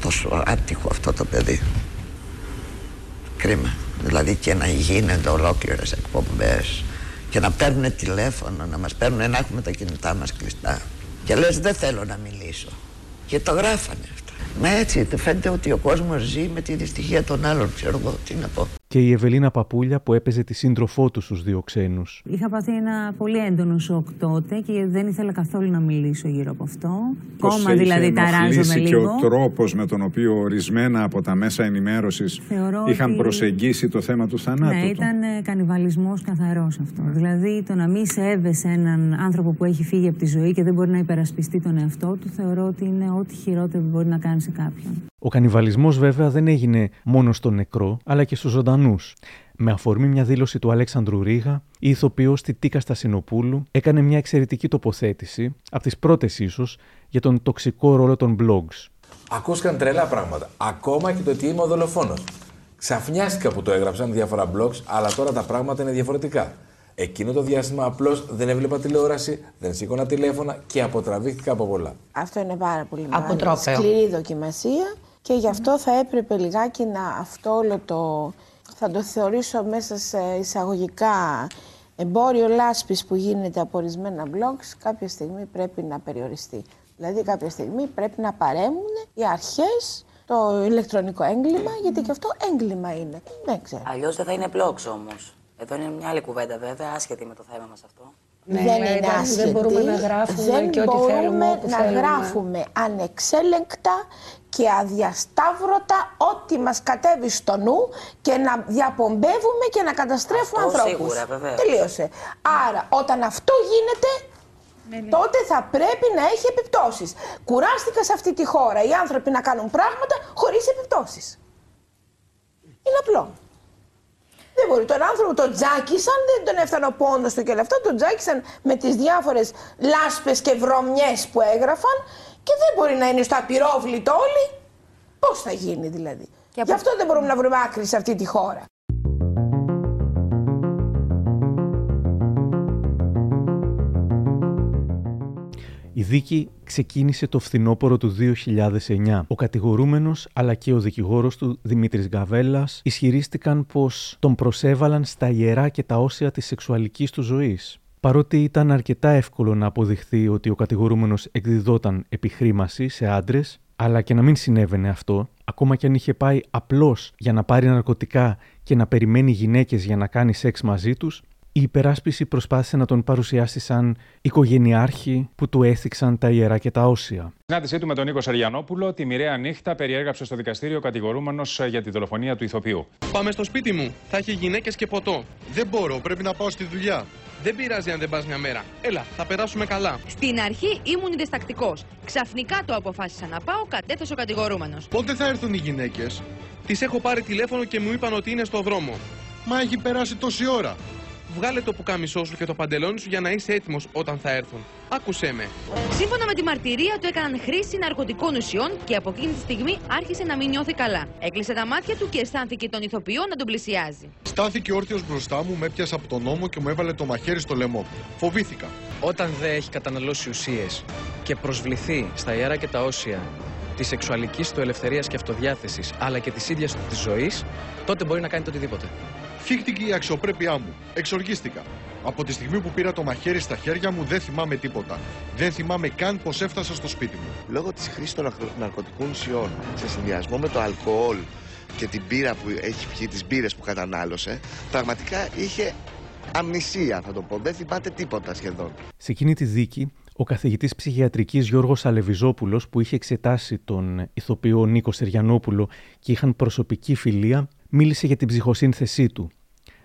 τόσο άτυχο αυτό το παιδί. Κρίμα. Δηλαδή και να γίνονται ολόκληρες εκπομπές και να παίρνουν τηλέφωνο, να μας παίρνουν να έχουμε τα κινητά μας κλειστά. Και λες δεν θέλω να μιλήσω. Και το γράφανε αυτά. Μα έτσι φαίνεται ότι ο κόσμος ζει με τη δυστυχία των άλλων. Ξέρω εγώ τι να πω. Και η Ευελίνα Παπούλια που έπαιζε τη σύντροφό του στους δύο ξένους. Είχα πάθει ένα πολύ έντονο σοκ τότε και δεν ήθελα καθόλου να μιλήσω γύρω από αυτό. Πώς Κόμμα σε είχε δηλαδή ταράζομαι ενοχλήσει λίγο. και ο τρόπος με τον οποίο ορισμένα από τα μέσα ενημέρωσης Θεωρώ είχαν ότι- προσεγγίσει το θέμα του θανάτου Ναι, του; ήταν ε, κανιβαλισμός καθαρός αυτό. Δηλαδή το να μην σέβεσαι έναν άνθρωπο που έχει φύγει από τη ζωή και δεν μπορεί να υπερασπιστεί τον εαυτό του, θεωρώ ότι είναι ό,τι χειρότερο μπορεί να κάνει σε κάποιον. Ο κανιβαλισμός βέβαια δεν έγινε μόνο στο νεκρό, αλλά και στους ζωντανούς. Με αφορμή μια δήλωση του Αλέξανδρου Ρίγα, η ηθοποιός Τιτίκα Στασινοπούλου έκανε μια εξαιρετική τοποθέτηση, από τις πρώτες ίσως, για τον τοξικό ρόλο των blogs. Ακούστηκαν τρελά πράγματα. Ακόμα και το ότι είμαι ο δολοφόνος. Ξαφνιάστηκα που το έγραψαν διάφορα blogs, αλλά τώρα τα πράγματα είναι διαφορετικά. Εκείνο το διάστημα απλώς δεν έβλεπα τηλεόραση, δεν σήκωνα τηλέφωνα και αποτραβήχτηκα από πολλά. Αυτό είναι πάρα πολύ μεγάλη Αποτρόπαιο. σκληρή δοκιμασία και γι' αυτό θα έπρεπε λιγάκι να αυτό όλο το, θα το θεωρήσω μέσα σε εισαγωγικά εμπόριο λάσπης που γίνεται από ορισμένα blogs κάποια στιγμή πρέπει να περιοριστεί. Δηλαδή κάποια στιγμή πρέπει να παρέμουν οι αρχές το ηλεκτρονικό έγκλημα, γιατί και αυτό έγκλημα είναι. Δεν ξέρω. Αλλιώς δεν θα είναι blogs όμως. Εδώ είναι μια άλλη κουβέντα βέβαια, άσχετη με το θέμα μας αυτό. δεν Ναι, είναι εντάξει, άσχετη. δεν μπορούμε να γράφουμε Δεν και ό,τι μπορούμε θέλουμε, όπου να θέλουμε. γράφουμε ανεξέλεγκτα και αδιασταύρωτα ό,τι μας κατέβει στο νου και να διαπομπεύουμε και να καταστρέφουμε Αυτό ανθρώπους. σίγουρα, βεβαίως. Τελείωσε. Άρα, όταν αυτό γίνεται, τότε θα πρέπει να έχει επιπτώσεις. Κουράστηκα σε αυτή τη χώρα οι άνθρωποι να κάνουν πράγματα χωρίς επιπτώσεις. Είναι απλό. Δεν μπορεί. Τον άνθρωπο τον τζάκισαν, δεν τον έφτανε ο πόντος του και όλα αυτά. Τον τζάκισαν με τις διάφορες λάσπες και βρωμιές που έγραφαν και δεν μπορεί να είναι στο απειρόβλητο όλοι. Πώς θα γίνει δηλαδή; Γι' αυτό δεν μπορούμε να βρούμε άκρη σε αυτή τη χώρα. Η δίκη ξεκίνησε το φθινόπωρο του 2009. Ο κατηγορούμενος αλλά και ο δικηγόρος του Δημήτρης Γκαβέλας ισχυρίστηκαν πως τον προσέβαλαν στα ιερά και τα όσια της σεξουαλικής του ζωής. Παρότι ήταν αρκετά εύκολο να αποδειχθεί ότι ο κατηγορούμενος εκδιδόταν επιχρήμαση σε άντρες, αλλά και να μην συνέβαινε αυτό, ακόμα και αν είχε πάει απλώς για να πάρει ναρκωτικά και να περιμένει γυναίκες για να κάνει σεξ μαζί τους, η υπεράσπιση προσπάθησε να τον παρουσιάσει σαν οικογενειάρχη που του έθιξαν τα ιερά και τα όσια. συνάντησή του με τον Νίκος Σαριανόπουλο, τη μοιραία νύχτα περιέγραψε στο δικαστήριο κατηγορούμενος για τη δολοφονία του ηθοποιού. Πάμε στο σπίτι μου. Θα έχει γυναίκες και ποτό. Δεν μπορώ, πρέπει να πάω στη δουλειά. Δεν πειράζει αν δεν πας μια μέρα. Έλα, θα περάσουμε καλά. Στην αρχή ήμουν διστακτικός. Ξαφνικά το αποφάσισα να πάω, κατέθεσε ο κατηγορούμενος. Πότε θα έρθουν οι γυναίκες; Τις έχω πάρει τηλέφωνο και μου είπαν ότι είναι στο δρόμο. Μα έχει περάσει τόση ώρα. Βγάλε το πουκάμισό σου και το παντελόνι σου για να είσαι έτοιμος όταν θα έρθουν. Άκουσέ με. Σύμφωνα με τη μαρτυρία του, έκαναν χρήση ναρκωτικών ουσιών και από εκείνη τη στιγμή άρχισε να μην νιώθει καλά. Έκλεισε τα μάτια του και αισθάνθηκε τον ηθοποιό να τον πλησιάζει. Στάθηκε όρθιος μπροστά μου, με έπιασε από τον νόμο και μου έβαλε το μαχαίρι στο λαιμό. Φοβήθηκα. Όταν δεν έχει καταναλώσει ουσίες και προσβληθεί στα ιερά και τα όσια της σεξουαλικής του ελευθερίας και αυτοδιάθεσης αλλά και της ίδιας του της ζωής, τότε μπορεί να κάνει το οτιδήποτε. Φύχτηκε η αξιοπρέπειά μου. Εξοργίστηκα. Από τη στιγμή που πήρα το μαχαίρι στα χέρια μου δεν θυμάμαι τίποτα. Δεν θυμάμαι καν πώ έφτασα στο σπίτι μου. Λόγω της χρήσης των ναρκω- ναρκωτικών ουσιών σε συνδυασμό με το αλκοόλ και την πύρα που έχει πιει, τις μπύρες που κατανάλωσε, πραγματικά είχε αμνησία θα το πω. Δεν θυμάται τίποτα σχεδόν. Σε εκείνη τη δίκη, ο καθηγητής ψυχιατρικής Γιώργος Αλεβιζόπουλος, που είχε εξετάσει τον ηθοποιό Νίκο Σεριανόπουλο και είχαν προσωπική φιλία, μίλησε για την ψυχοσύνθεσή του.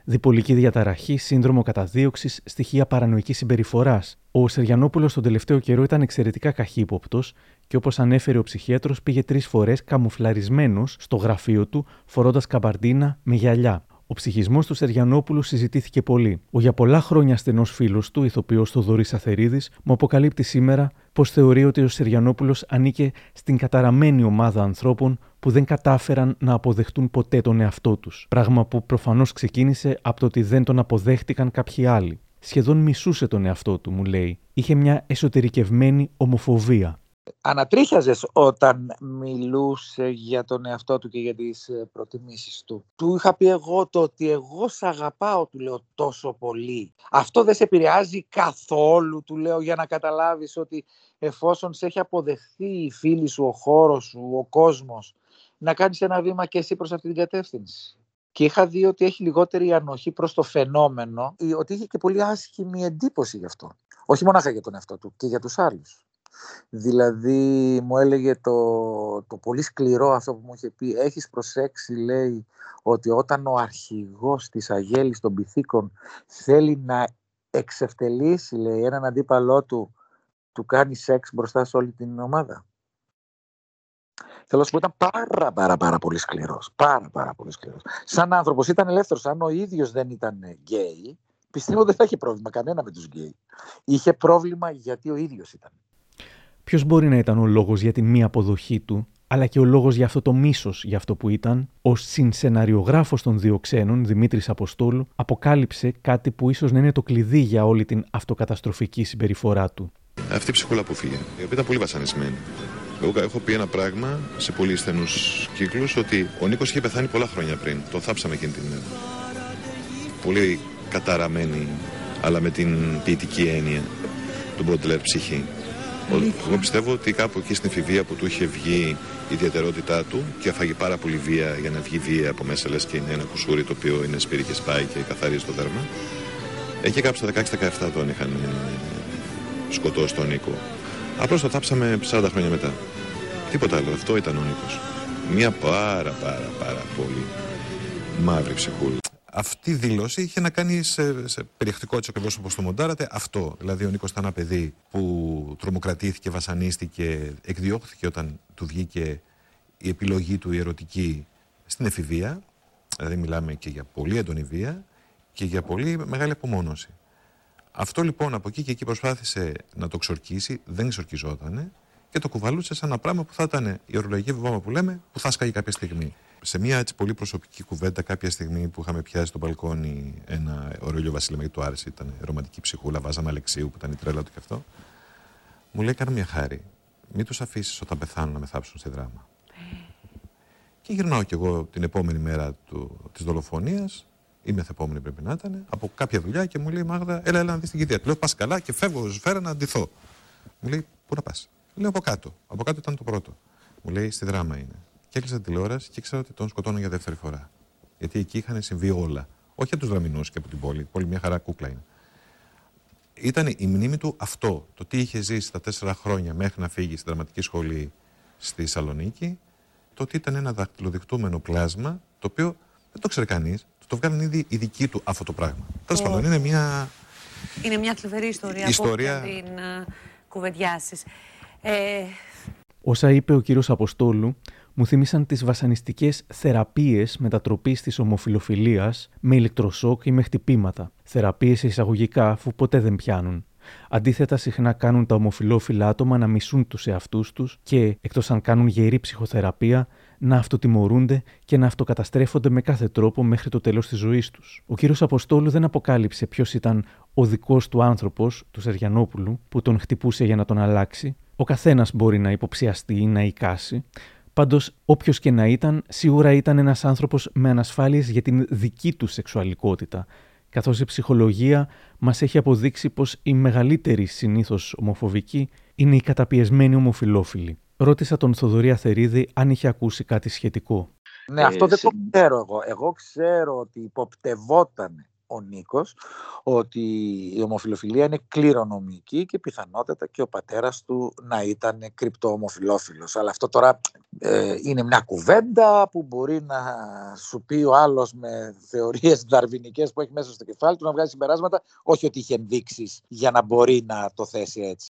διπολική διαταραχή, σύνδρομο καταδίωξης, στοιχεία παρανοϊκής συμπεριφοράς. Ο Σεριανόπουλο τον τελευταίο καιρό ήταν εξαιρετικά καχύποπτος και όπως ανέφερε ο ψυχίατρο, πήγε τρεις φορές καμουφλαρισμένος στο γραφείο του, φορώντας καμπαρντίνα με γυαλιά. Ο ψυχισμός του Σεριανόπουλου συζητήθηκε πολύ. Ο για πολλά χρόνια στενός φίλος του, ηθοποιός Θοδωρή Αθερίδης, μου αποκαλύπτει σήμερα πως θεωρεί ότι ο Σεριανόπουλος ανήκε στην καταραμένη ομάδα ανθρώπων που δεν κατάφεραν να αποδεχτούν ποτέ τον εαυτό τους. Πράγμα που προφανώς ξεκίνησε από το ότι δεν τον αποδέχτηκαν κάποιοι άλλοι. Σχεδόν μισούσε τον εαυτό του, μου λέει. Είχε μια εσωτερικευμένη ομοφοβία ανατρίχιαζες όταν μιλούσε για τον εαυτό του και για τις ε, προτιμήσεις του. Του είχα πει εγώ το ότι εγώ σ' αγαπάω, του λέω τόσο πολύ. Αυτό δεν σε επηρεάζει καθόλου, του λέω, για να καταλάβεις ότι εφόσον σε έχει αποδεχθεί η φίλη σου, ο χώρος σου, ο κόσμος, να κάνεις ένα βήμα και εσύ προς αυτή την κατεύθυνση. Και είχα δει ότι έχει λιγότερη ανοχή προς το φαινόμενο, ότι είχε και πολύ άσχημη εντύπωση γι' αυτό. Όχι μονάχα για τον εαυτό του, και για τους άλλους. Δηλαδή μου έλεγε το, το πολύ σκληρό αυτό που μου είχε πει έχεις προσέξει λέει ότι όταν ο αρχηγός της Αγέλης των Πυθίκων θέλει να εξευτελίσει λέει έναν αντίπαλό του του κάνει σεξ μπροστά σε όλη την ομάδα. Θέλω να σου πω ήταν πάρα πάρα πάρα πολύ σκληρός. Πάρα πάρα πολύ σκληρός. Σαν άνθρωπος ήταν ελεύθερος. Αν ο ίδιος δεν ήταν γκέι, πιστεύω δεν θα είχε πρόβλημα κανένα με τους γκέι. Είχε πρόβλημα γιατί ο ίδιος ήταν. Ποιος μπορεί να ήταν ο λόγος για τη μη αποδοχή του, αλλά και ο λόγος για αυτό το μίσος για αυτό που ήταν, ο συνσεναριογράφος των Δύο Ξένων, Δημήτρης Αποστόλου, αποκάλυψε κάτι που ίσως να είναι το κλειδί για όλη την αυτοκαταστροφική συμπεριφορά του. Αυτή η ψυχούλα που φύγε, η οποία ήταν πολύ βασανισμένη. Εγώ έχω πει ένα πράγμα σε πολύ στενούς κύκλους ότι ο Νίκος είχε πεθάνει πολλά χρόνια πριν. Το θάψαμε εκείνη την ημέρα. Πολύ καταραμένη, αλλά με την ποιητική έννοια του Μπροντλέρ ψυχή. Εγώ πιστεύω ότι κάπου εκεί στην εφηβεία που του είχε βγει η ιδιαιτερότητά του και έφαγε πάρα πολύ βία για να βγει βία από μέσα, λες και είναι ένα κουσούρι το οποίο είναι σπίρι και σπάει και καθαρίζει το δέρμα. Εκεί κάπου στα 16-17 τον είχαν σκοτώσει τον Νίκο. Απλώς το θάψαμε 40 χρόνια μετά. Τίποτα άλλο. Αυτό ήταν ο Νίκος. Μια πάρα πάρα πάρα πολύ μαύρη ψυχούλα αυτή η δήλωση είχε να κάνει σε, σε περιεκτικό έτσι ακριβώς όπως το μοντάρατε αυτό. Δηλαδή, ο Νίκος ήταν ένα παιδί που τρομοκρατήθηκε, βασανίστηκε, εκδιώχθηκε όταν του βγήκε η επιλογή του η ερωτική στην εφηβεία. Δηλαδή, μιλάμε και για πολύ έντονη βία και για πολύ μεγάλη απομόνωση. Αυτό λοιπόν από εκεί και εκεί προσπάθησε να το ξορκίσει, δεν ξορκιζότανε και το κουβαλούσες σαν ένα πράγμα που θα ήταν η ορολογική βόμβα που λέμε, που θα σκάγει κάποια στιγμή. Σε μια έτσι πολύ προσωπική κουβέντα, κάποια στιγμή που είχαμε πιάσει στο μπαλκόνι ένα ωραίο Βασίλεμα, γιατί του άρεσε, ήταν ρομαντική ψυχούλα, βάζαμε Αλεξίου που ήταν η τρέλα του και αυτό. Μου λέει: Κάνε μια χάρη. Μην τους αφήσεις όταν πεθάνουν να με θάψουν στη δράμα. Και γυρνάω κι εγώ την επόμενη μέρα της δολοφονίας, ή μεθεπόμενη πρέπει να ήταν, από κάποια δουλειά και μου λέει: Μάγδα, έλα, έλα να δεις την κηδεία. Του λέω: Πας καλά και φεύγω σφαίρα να αντιθώ. Μου λέει: Πού να πας. Λέω: Από κάτω. Από κάτω ήταν το πρώτο. Μου λέει: Στη δράμα είναι. Και έκλεισα τηλεόραση και ήξερα ότι τον σκοτώνω για δεύτερη φορά. Γιατί εκεί είχαν συμβεί όλα. Όχι από τους δραμινού και από την πόλη. Η πόλη μια χαρά κούκλα είναι. Ήταν η μνήμη του αυτό. Το τι είχε ζήσει τα τέσσερα χρόνια μέχρι να φύγει στην δραματική σχολή στη Θεσσαλονίκη. Το ότι ήταν ένα δακτυλοδεικτούμενο πλάσμα το οποίο δεν το ξέρει κανείς. Το, το βγάλουν ήδη οι δικοί του αυτό το πράγμα. Τέλος πάντων, είναι μια. Είναι μια θλιβερή ιστορία. ιστορία... Από την uh, κουβεντιάσεις. Ε... Όσα είπε ο κύριος Αποστόλου μου θύμισαν τις βασανιστικές θεραπείες μετατροπής της ομοφιλοφιλίας με ηλεκτροσόκ ή με χτυπήματα. Θεραπείες εισαγωγικά αφού ποτέ δεν πιάνουν. Αντίθετα, συχνά κάνουν τα ομοφιλόφιλα άτομα να μισούν τους εαυτούς τους και, εκτός αν κάνουν γερή ψυχοθεραπεία, να αυτοτιμωρούνται και να αυτοκαταστρέφονται με κάθε τρόπο μέχρι το τέλος της ζωής τους. Ο κύριος Αποστόλου δεν αποκάλυψε ποιος ήταν ο δικός του άνθρωπος, του Σεριανόπουλου, που τον χτυπούσε για να τον αλλάξει. Ο καθένας μπορεί να υποψιαστεί ή να εικάσει, Πάντως, όποιος και να ήταν, σίγουρα ήταν ένας άνθρωπος με ανασφάλειες για την δική του σεξουαλικότητα, καθώς η ψυχολογία μας έχει αποδείξει πως η μεγαλύτερη συνήθως ομοφοβική είναι η καταπιεσμένη ομοφιλόφιλη. Ρώτησα τον Θοδωρή Αθερίδη αν είχε ακούσει κάτι σχετικό. Ναι, αυτό δεν το ξέρω εγώ. Εγώ ξέρω ότι υποπτευόταν ο Νίκος ότι η ομοφιλοφιλία είναι κληρονομική και πιθανότατα και ο πατέρας του να ήταν κρυπτοομοφιλόφιλος. Αλλά αυτό τώρα Ε, είναι μια κουβέντα που μπορεί να σου πει ο άλλος με θεωρίες δαρβινικές που έχει μέσα στο κεφάλι του να βγάζει συμπεράσματα, όχι ότι είχε ενδείξεις για να μπορεί να το θέσει έτσι.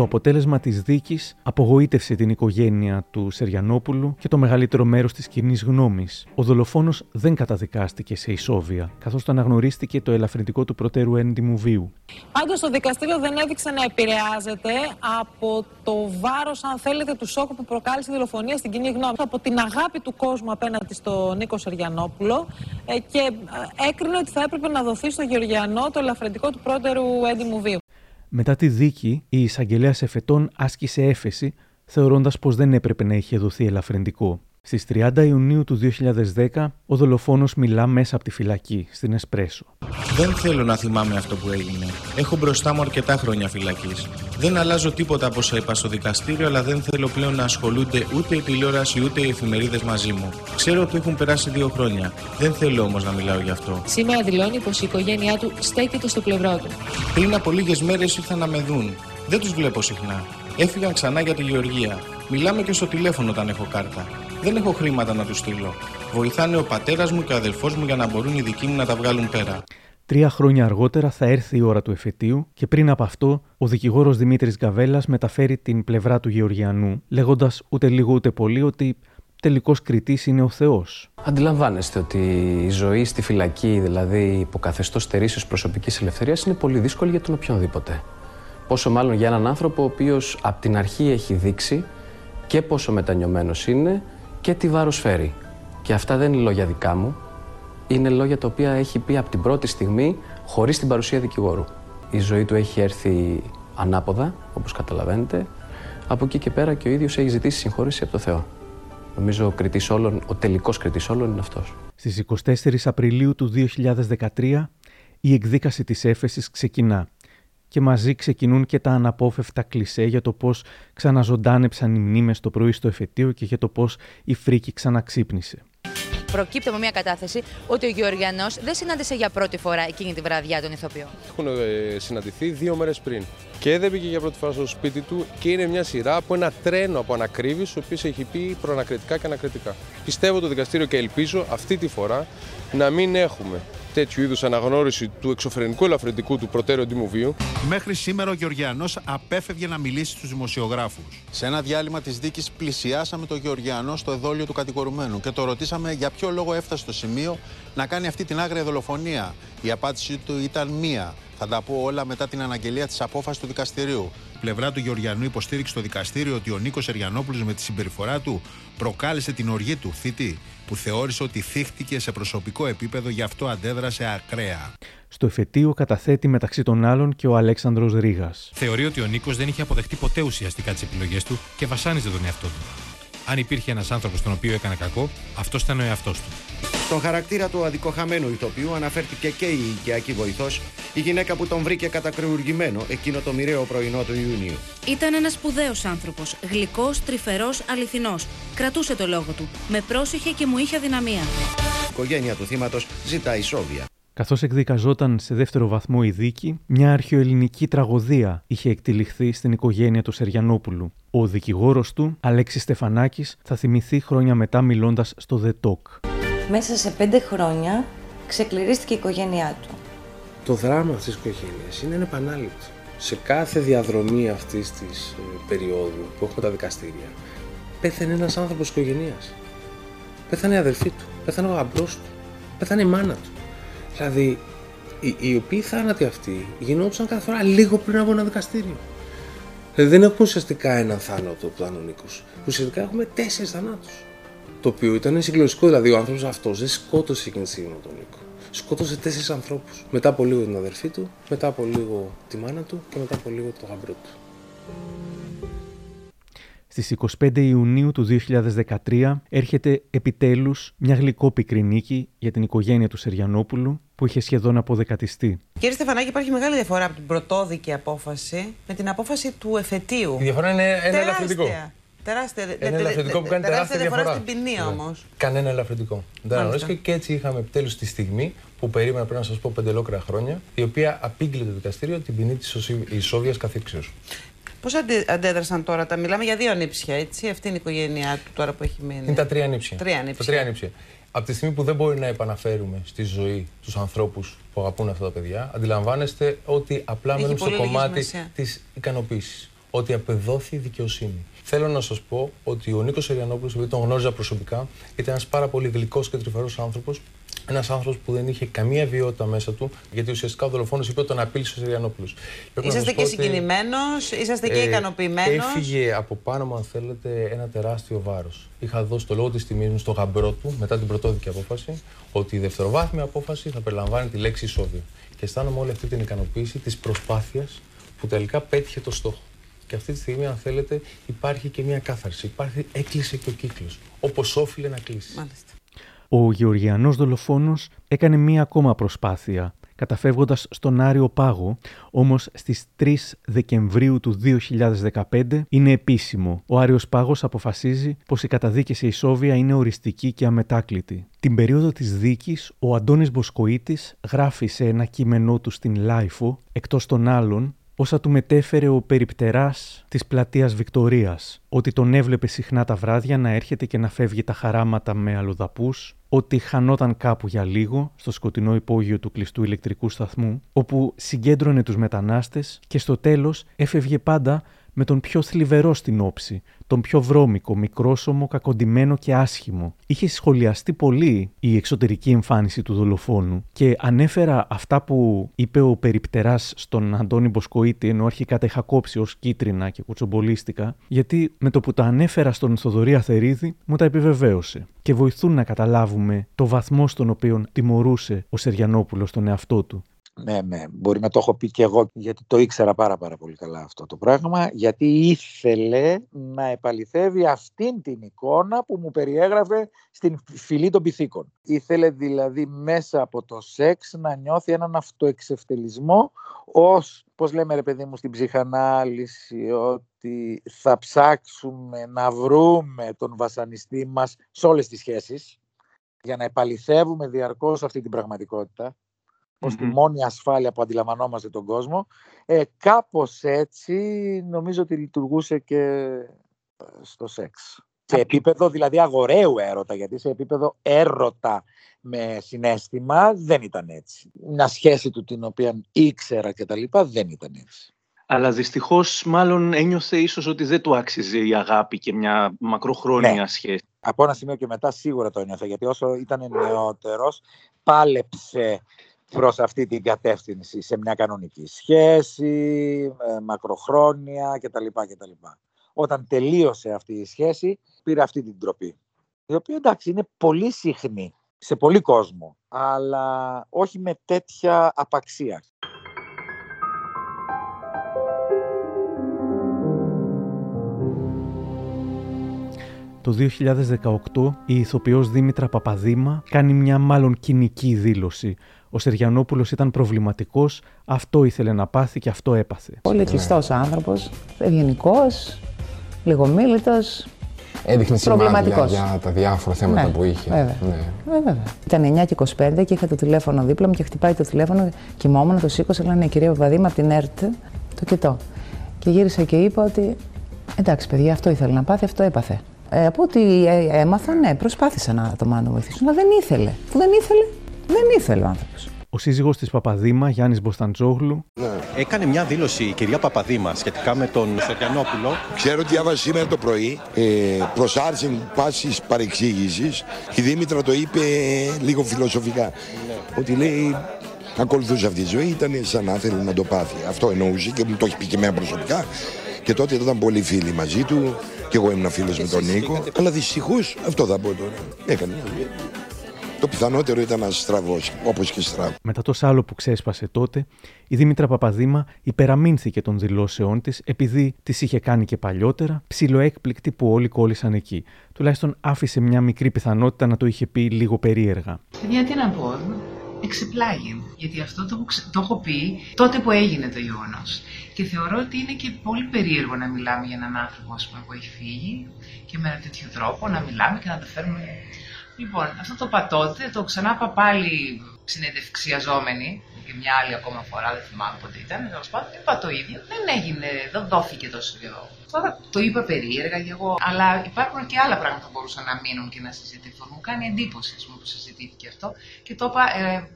Το αποτέλεσμα της δίκης απογοήτευσε την οικογένεια του Σεριανόπουλου και το μεγαλύτερο μέρος της κοινή γνώμης. Ο δολοφόνος δεν καταδικάστηκε σε ισόβια, καθώς το αναγνωρίστηκε το ελαφρυντικό του προτέρου έντιμου βίου. Πάντως το δικαστήριο δεν έδειξε να επηρεάζεται από το βάρος, αν θέλετε, του σόκου που προκάλεσε η δολοφονία στην κοινή γνώμη. Από την αγάπη του κόσμου απέναντι στον Νίκο Σεριανόπουλο ε, και ε, έκρινε ότι θα έπρεπε να δοθεί στο Γεωργιανό το ελαφρυντικό του πρώτερου έντιμου βίου. Μετά τη δίκη, η εισαγγελέα Εφετών άσκησε έφεση, θεωρώντας πως δεν έπρεπε να είχε δοθεί ελαφρυντικό. Στις 30 Ιουνίου του 2010, ο δολοφόνος μιλά μέσα από τη φυλακή, στην Εσπρέσο. Δεν θέλω να θυμάμαι αυτό που έγινε. Έχω μπροστά μου αρκετά χρόνια φυλακής. Δεν αλλάζω τίποτα από όσα είπα στο δικαστήριο, αλλά δεν θέλω πλέον να ασχολούνται ούτε η τηλεόραση ούτε οι εφημερίδες μαζί μου. Ξέρω ότι έχουν περάσει δύο χρόνια. Δεν θέλω όμως να μιλάω γι' αυτό. Σήμερα δηλώνει πως η οικογένειά του στέκεται στο πλευρό του. Πριν από λίγες μέρες ήρθαν να με δουν. Δεν τους βλέπω συχνά. Έφυγαν ξανά για τη Γεωργία. Μιλάμε και στο τηλέφωνο όταν έχω κάρτα. Δεν έχω χρήματα να τους στείλω. Βοηθάνε ο πατέρας μου και ο αδελφός μου για να μπορούν οι δικοί μου να τα βγάλουν πέρα. Τρία χρόνια αργότερα θα έρθει η ώρα του εφετείου και πριν από αυτό ο δικηγόρος Δημήτρης Γκαβέλας μεταφέρει την πλευρά του Γεωργιανού λέγοντας ούτε λίγο ούτε πολύ ότι τελικός κριτής είναι ο Θεός. Αντιλαμβάνεστε ότι η ζωή στη φυλακή, δηλαδή υποκαθεστώ στερήσεως προσωπικής ελευθερίας είναι πολύ δύσκολη για τον οποιονδήποτε. Πόσο μάλλον για έναν άνθρωπο ο οποίος από την αρχή έχει δείξει και πόσο μετανιωμένος είναι και τι βάρος φέρει. Και αυτά δεν είναι λόγια δικά μου, είναι λόγια τα οποία έχει πει από την πρώτη στιγμή χωρίς την παρουσία δικηγόρου. Η ζωή του έχει έρθει ανάποδα, όπως καταλαβαίνετε. Από εκεί και πέρα και ο ίδιος έχει ζητήσει συγχώρηση από το Θεό. Νομίζω ο, κριτής όλων, ο τελικός κριτής όλων είναι αυτός. Στις 24 Απριλίου του 2013 η εκδίκαση της έφεσης ξεκινά και μαζί ξεκινούν και τα αναπόφευκτα κλισέ για το πώς ξαναζωντάνεψαν οι μνήμες το πρωί στο εφετείο και για το πώς η φρίκη ξαναξύπνησε προκύπτει από μια κατάθεση ότι ο Γεωργιανός δεν συνάντησε για πρώτη φορά εκείνη τη βραδιά τον ηθοποιό. Έχουν ε, συναντηθεί δύο μέρες πριν. Και δεν πήγε για πρώτη φορά στο σπίτι του και είναι μια σειρά από ένα τρένο από ανακρίβει, ο οποίος έχει πει προανακριτικά και ανακριτικά. Πιστεύω το δικαστήριο και ελπίζω αυτή τη φορά να μην έχουμε τέτοιου είδους αναγνώριση του εξωφρενικού ελαφρυντικού του προτέρου αντιμοβίου. Μέχρι σήμερα ο Γεωργιανός απέφευγε να μιλήσει στους δημοσιογράφους. Σε ένα διάλειμμα της δίκης, πλησιάσαμε τον Γεωργιανό στο εδόλιο του κατηγορουμένου και το ρωτήσαμε για ποιο λόγο έφτασε στο σημείο να κάνει αυτή την άγρια δολοφονία. Η απάντησή του ήταν μία. Θα τα πω όλα μετά την αναγγελία της απόφασης του δικαστηρίου. Η πλευρά του Γεωργιανού υποστήριξε στο δικαστήριο ότι ο Νίκος Εριανόπουλος με τη συμπεριφορά του προκάλεσε την οργή του θήτη, που θεώρησε ότι θύχτηκε σε προσωπικό επίπεδο, γι' αυτό αντέδρασε ακραία. Στο εφετείο καταθέτει μεταξύ των άλλων και ο Αλέξανδρος Ρήγας. Θεωρεί ότι ο Νίκος δεν είχε αποδεχτεί ποτέ ουσιαστικά τις επιλογές του και βασάνιζε τον εαυτό του. Αν υπήρχε ένας άνθρωπος τον οποίο έκανε κακό, αυτός ήταν ο εαυτός του. Στον χαρακτήρα του αδικοχαμένου ηθοποιού αναφέρθηκε και η οικιακή βοηθός, η γυναίκα που τον βρήκε κατακριουργημένο εκείνο το μοιραίο πρωινό του Ιουνίου. Ήταν ένας σπουδαίος άνθρωπος, γλυκός, τρυφερός, αληθινός. Κρατούσε το λόγο του. Με πρόσεχε και μου είχε αδυναμία. Η οικογένεια του θύματος ζητά ισόβια. Καθώς εκδικαζόταν σε δεύτερο βαθμό η δίκη, μια αρχαιοελληνική τραγωδία είχε εκτυλιχθεί στην οικογένεια του Σεριανόπουλου. Ο δικηγόρος του, Αλέξης Στεφανάκης, θα θυμηθεί χρόνια μετά μιλώντας στο The Talk. Μέσα σε πέντε χρόνια ξεκληρίστηκε η οικογένειά του. Το δράμα αυτής της οικογένειας είναι επανάληπτο. Σε κάθε διαδρομή αυτής της ε, περίοδου που έχουμε τα δικαστήρια, πέθανε ένας άνθρωπος της οικογένειας. Πέθανε η αδερφή του, πέθανε ο γαμπρός του, πέθανε η μάνα του. Δηλαδή, οι, οι οποίοι θάνατοι αυτοί γινόντουσαν κάθε φορά λίγο πριν από ένα δικαστήριο. Δηλαδή δεν έχουμε ουσιαστικά έναν θάνατο που ήταν ο Νίκο. Ουσιαστικά έχουμε τέσσερις θανάτους. Το οποίο ήταν συγκλονιστικό. Δηλαδή ο άνθρωπος αυτός δεν σκότωσε εκείνη τη στιγμή τον Νίκο. Σκότωσε τέσσερις ανθρώπους. Μετά από λίγο την αδερφή του, μετά από λίγο τη μάνα του και μετά από λίγο το γαμπρό του. Στις 25 Ιουνίου του 2013 έρχεται επιτέλους μια γλυκόπικρη νίκη για την οικογένεια του Σεριανόπουλου που είχε σχεδόν αποδεκατιστεί. Κύριε Στεφανάκη, υπάρχει μεγάλη διαφορά από την πρωτόδικη απόφαση με την απόφαση του εφετείου. Η διαφορά είναι ένα ελαφρυντικό. Τεράστια, Ένα ελαφρυντικό που κάνει τεράστια διαφορά. στην ποινή Ναι. όμως. Κανένα ελαφρυντικό. Δεν αναγνωρίστηκε και έτσι είχαμε επιτέλους τη στιγμή που περίμενα πρέπει να σας πω πέντε ολόκληρα χρόνια, η οποία απήγγειλε το δικαστήριο την ποινή της ισόβιας καθήξεως. Πώς αντε, αντέδρασαν τώρα τα. Μιλάμε για δύο νύψια, έτσι; Αυτή είναι η οικογένειά του τώρα που έχει μείνει. Είναι τα τρία νύψια. Τρία Τα νύψια. τρία νύψια. Από τη στιγμή που δεν μπορεί να επαναφέρουμε στη ζωή τους ανθρώπους που αγαπούν αυτά τα παιδιά, αντιλαμβάνεστε ότι απλά Έχει μένουν στο πολύ λίγη κομμάτι σημασία. της ικανοποίησης. Ότι απεδόθη η δικαιοσύνη. Θέλω να σας πω ότι ο Νίκος Εριανόπουλο, επειδή τον γνώριζα προσωπικά, ήταν ένας πάρα πολύ γλυκός και τρυφερός άνθρωπος. Ένας άνθρωπος που δεν είχε καμία βιότητα μέσα του, γιατί ουσιαστικά ο δολοφόνος είπε ότι τον απείλησε ο Εριανόπουλο. Είσαστε και συγκινημένος, είσαστε και ε, ικανοποιημένος; Έφυγε από πάνω μου, αν θέλετε, ένα τεράστιο βάρος. Είχα δώσει το λόγο της τιμής μου στο γαμπρό του μετά την πρωτόδικη απόφαση ότι η δευτεροβάθμια απόφαση θα περιλαμβάνει τη λέξη ισόβια. Και αισθάνομαι όλη αυτή την ικανοποίηση της προσπάθειας που τελικά πέτυχε το στόχο. Και αυτή τη στιγμή, αν θέλετε, υπάρχει και μια κάθαρση. Υπάρχει, έκλεισε και ο κύκλος. Όπως όφειλε να κλείσει. Μάλιστα. Ο Γεωργιανός δολοφόνος έκανε μία ακόμα προσπάθεια, καταφεύγοντας στον Άρειο Πάγο, όμως στις 3 Δεκεμβρίου του 2015 είναι επίσημο. Ο Άρειος Πάγος αποφασίζει πως η καταδίκη σε ισόβια είναι οριστική και αμετάκλητη. Την περίοδο της δίκης, ο Αντώνης Μποσκοίτης γράφει σε ένα κείμενό του στην LiFO, εκτός των άλλων, όσα του μετέφερε ο περιπτεράς της πλατείας Βικτορίας, ότι τον έβλεπε συχνά τα βράδια να έρχεται και να φεύγει τα χαράματα με αλλοδαπούς, ότι χανόταν κάπου για λίγο στο σκοτεινό υπόγειο του κλειστού ηλεκτρικού σταθμού, όπου συγκέντρωνε τους μετανάστες και στο τέλος έφευγε πάντα με τον πιο θλιβερό στην όψη, τον πιο βρώμικο, μικρόσωμο, κακοντημένο και άσχημο. Είχε σχολιαστεί πολύ η εξωτερική εμφάνιση του δολοφόνου και ανέφερα αυτά που είπε ο περιπτεράς στον Αντώνη Μποσκοίτη, ενώ αρχικά τα είχα κόψει ως κίτρινα και κουτσομπολίστηκα, γιατί με το που τα ανέφερα στον Θοδωρή Αθερίδη μου τα επιβεβαίωσε και βοηθούν να καταλάβουμε το βαθμό στον οποίο τιμωρούσε ο Σεριανόπουλος τον εαυτό του. Ναι, ναι, μπορεί να το έχω πει και εγώ, γιατί το ήξερα πάρα πάρα πολύ καλά αυτό το πράγμα, γιατί ήθελε να επαληθεύει αυτήν την εικόνα που μου περιέγραφε στην φυλή των πυθίκων. Ήθελε δηλαδή μέσα από το σεξ να νιώθει έναν αυτοεξευτελισμό ως, πώς λέμε ρε παιδί μου στην ψυχανάλυση, ότι θα ψάξουμε να βρούμε τον βασανιστή μας σε όλες τις σχέσεις, για να επαληθεύουμε διαρκώς αυτή την πραγματικότητα ως τη μόνη ασφάλεια που αντιλαμβανόμαστε τον κόσμο. Ε, κάπως έτσι νομίζω ότι λειτουργούσε και ε, στο σεξ. Σε επίπεδο δηλαδή αγοραίου έρωτα, γιατί σε επίπεδο έρωτα με συνέστημα δεν ήταν έτσι. Μια σχέση του την οποία ήξερα και τα λοιπά δεν ήταν έτσι. Αλλά δυστυχώς, μάλλον ένιωθε ίσως ότι δεν του άξιζε η αγάπη και μια μακροχρόνια Ναι. σχέση. Από ένα σημείο και μετά σίγουρα το ένιωθα, γιατί όσο ήταν νεότερος πάλεψε προς αυτή την κατεύθυνση σε μια κανονική σχέση, ε, μακροχρόνια κτλ. κτλ. Όταν τελείωσε αυτή η σχέση, πήρε αυτή την τροπή. Η οποία εντάξει είναι πολύ συχνή σε πολύ κόσμο, αλλά όχι με τέτοια απαξία. Το 2018 η ηθοποιός Δήμητρα Παπαδήμα κάνει μια μάλλον κοινική δήλωση. Ο Σεριανόπουλος ήταν προβληματικός, αυτό ήθελε να πάθει και αυτό έπαθε. Πολύ κλειστός άνθρωπος, ευγενικός, λιγομίλητος. Έδειχνε σημάδια Προβληματικός. για τα διάφορα θέματα Ναι, που είχε. βέβαια. Ναι. Ε, βέβαια. Ήταν 9 και 25 και είχα το τηλέφωνο δίπλα μου και χτυπάει το τηλέφωνο. Κοιμόμουν, το σήκωσα, λένε κυρία Παπαδήμα από την ΕΡΤ. Το κοιτώ. Και γύρισα και είπα ότι εντάξει, παιδιά, αυτό ήθελε να πάθει, αυτό έπαθε. Ε, από ό,τι ε, έμαθα, ναι, προσπάθησα να το μάνα βοηθήσω, αλλά δεν ήθελε. Που δεν ήθελε, δεν ήθελε ο άνθρωπος. Ο σύζυγος της Παπαδήμα, Γιάννης Μποσταντζόγλου, Έκανε μια δήλωση η κυρία Παπαδήμα σχετικά με τον Σεριανόπουλο. Ξέρω ότι διάβασα σήμερα το πρωί ε, προς άρση πάσης παρεξήγησης η Δήμητρα το είπε ε, λίγο φιλοσοφικά. Ότι λέει ακολουθούσε αυτή τη ζωή ήταν σαν να θέλει να το πάθει αυτό εννοούσε και μου το έχει πει και εμένα προσωπικά. Και τότε ήταν πολύ φίλοι μαζί του και εγώ ήμουν φίλος με τον Νίκο. αλλά δυστυχώς αυτό θα πω τώρα έκανε μια ζωή. Το πιθανότερο ήταν να στραβώσει όπως και στραβ μετά το σάλο που ξέσπασε τότε, η Δήμητρα Παπαδήμα υπεραμείνθηκε των δηλώσεών της επειδή τις είχε κάνει και παλιότερα, ψιλοέκπληκτη που όλοι κόλλησαν εκεί. Τουλάχιστον άφησε μια μικρή πιθανότητα να το είχε πει λίγο περίεργα. Παιδιά, τι να πω. εξεπλάγει. Γιατί αυτό το, έχω ξε- το έχω πει τότε που έγινε το γεγονός. Και θεωρώ ότι είναι και πολύ περίεργο να μιλάμε για έναν άνθρωπο ας πούμε, που έχει φύγει και με ένα τέτοιο τρόπο να μιλάμε και να το φέρουμε. Λοιπόν, αυτό το πατώτε, το ξανά είπα πάλι συνεντευξιαζόμενη και μια άλλη ακόμα φορά, δεν θυμάμαι πότε ήταν. Τέλος πάντων, είπα το ίδιο. Δεν έγινε, δεν δόθηκε τόσο καιρό. Τώρα το είπα περίεργα και εγώ, αλλά υπάρχουν και άλλα πράγματα που μπορούσαν να μείνουν και να συζητηθούν. Μου κάνει εντύπωση ας πούμε, που συζητήθηκε αυτό και το είπα ε,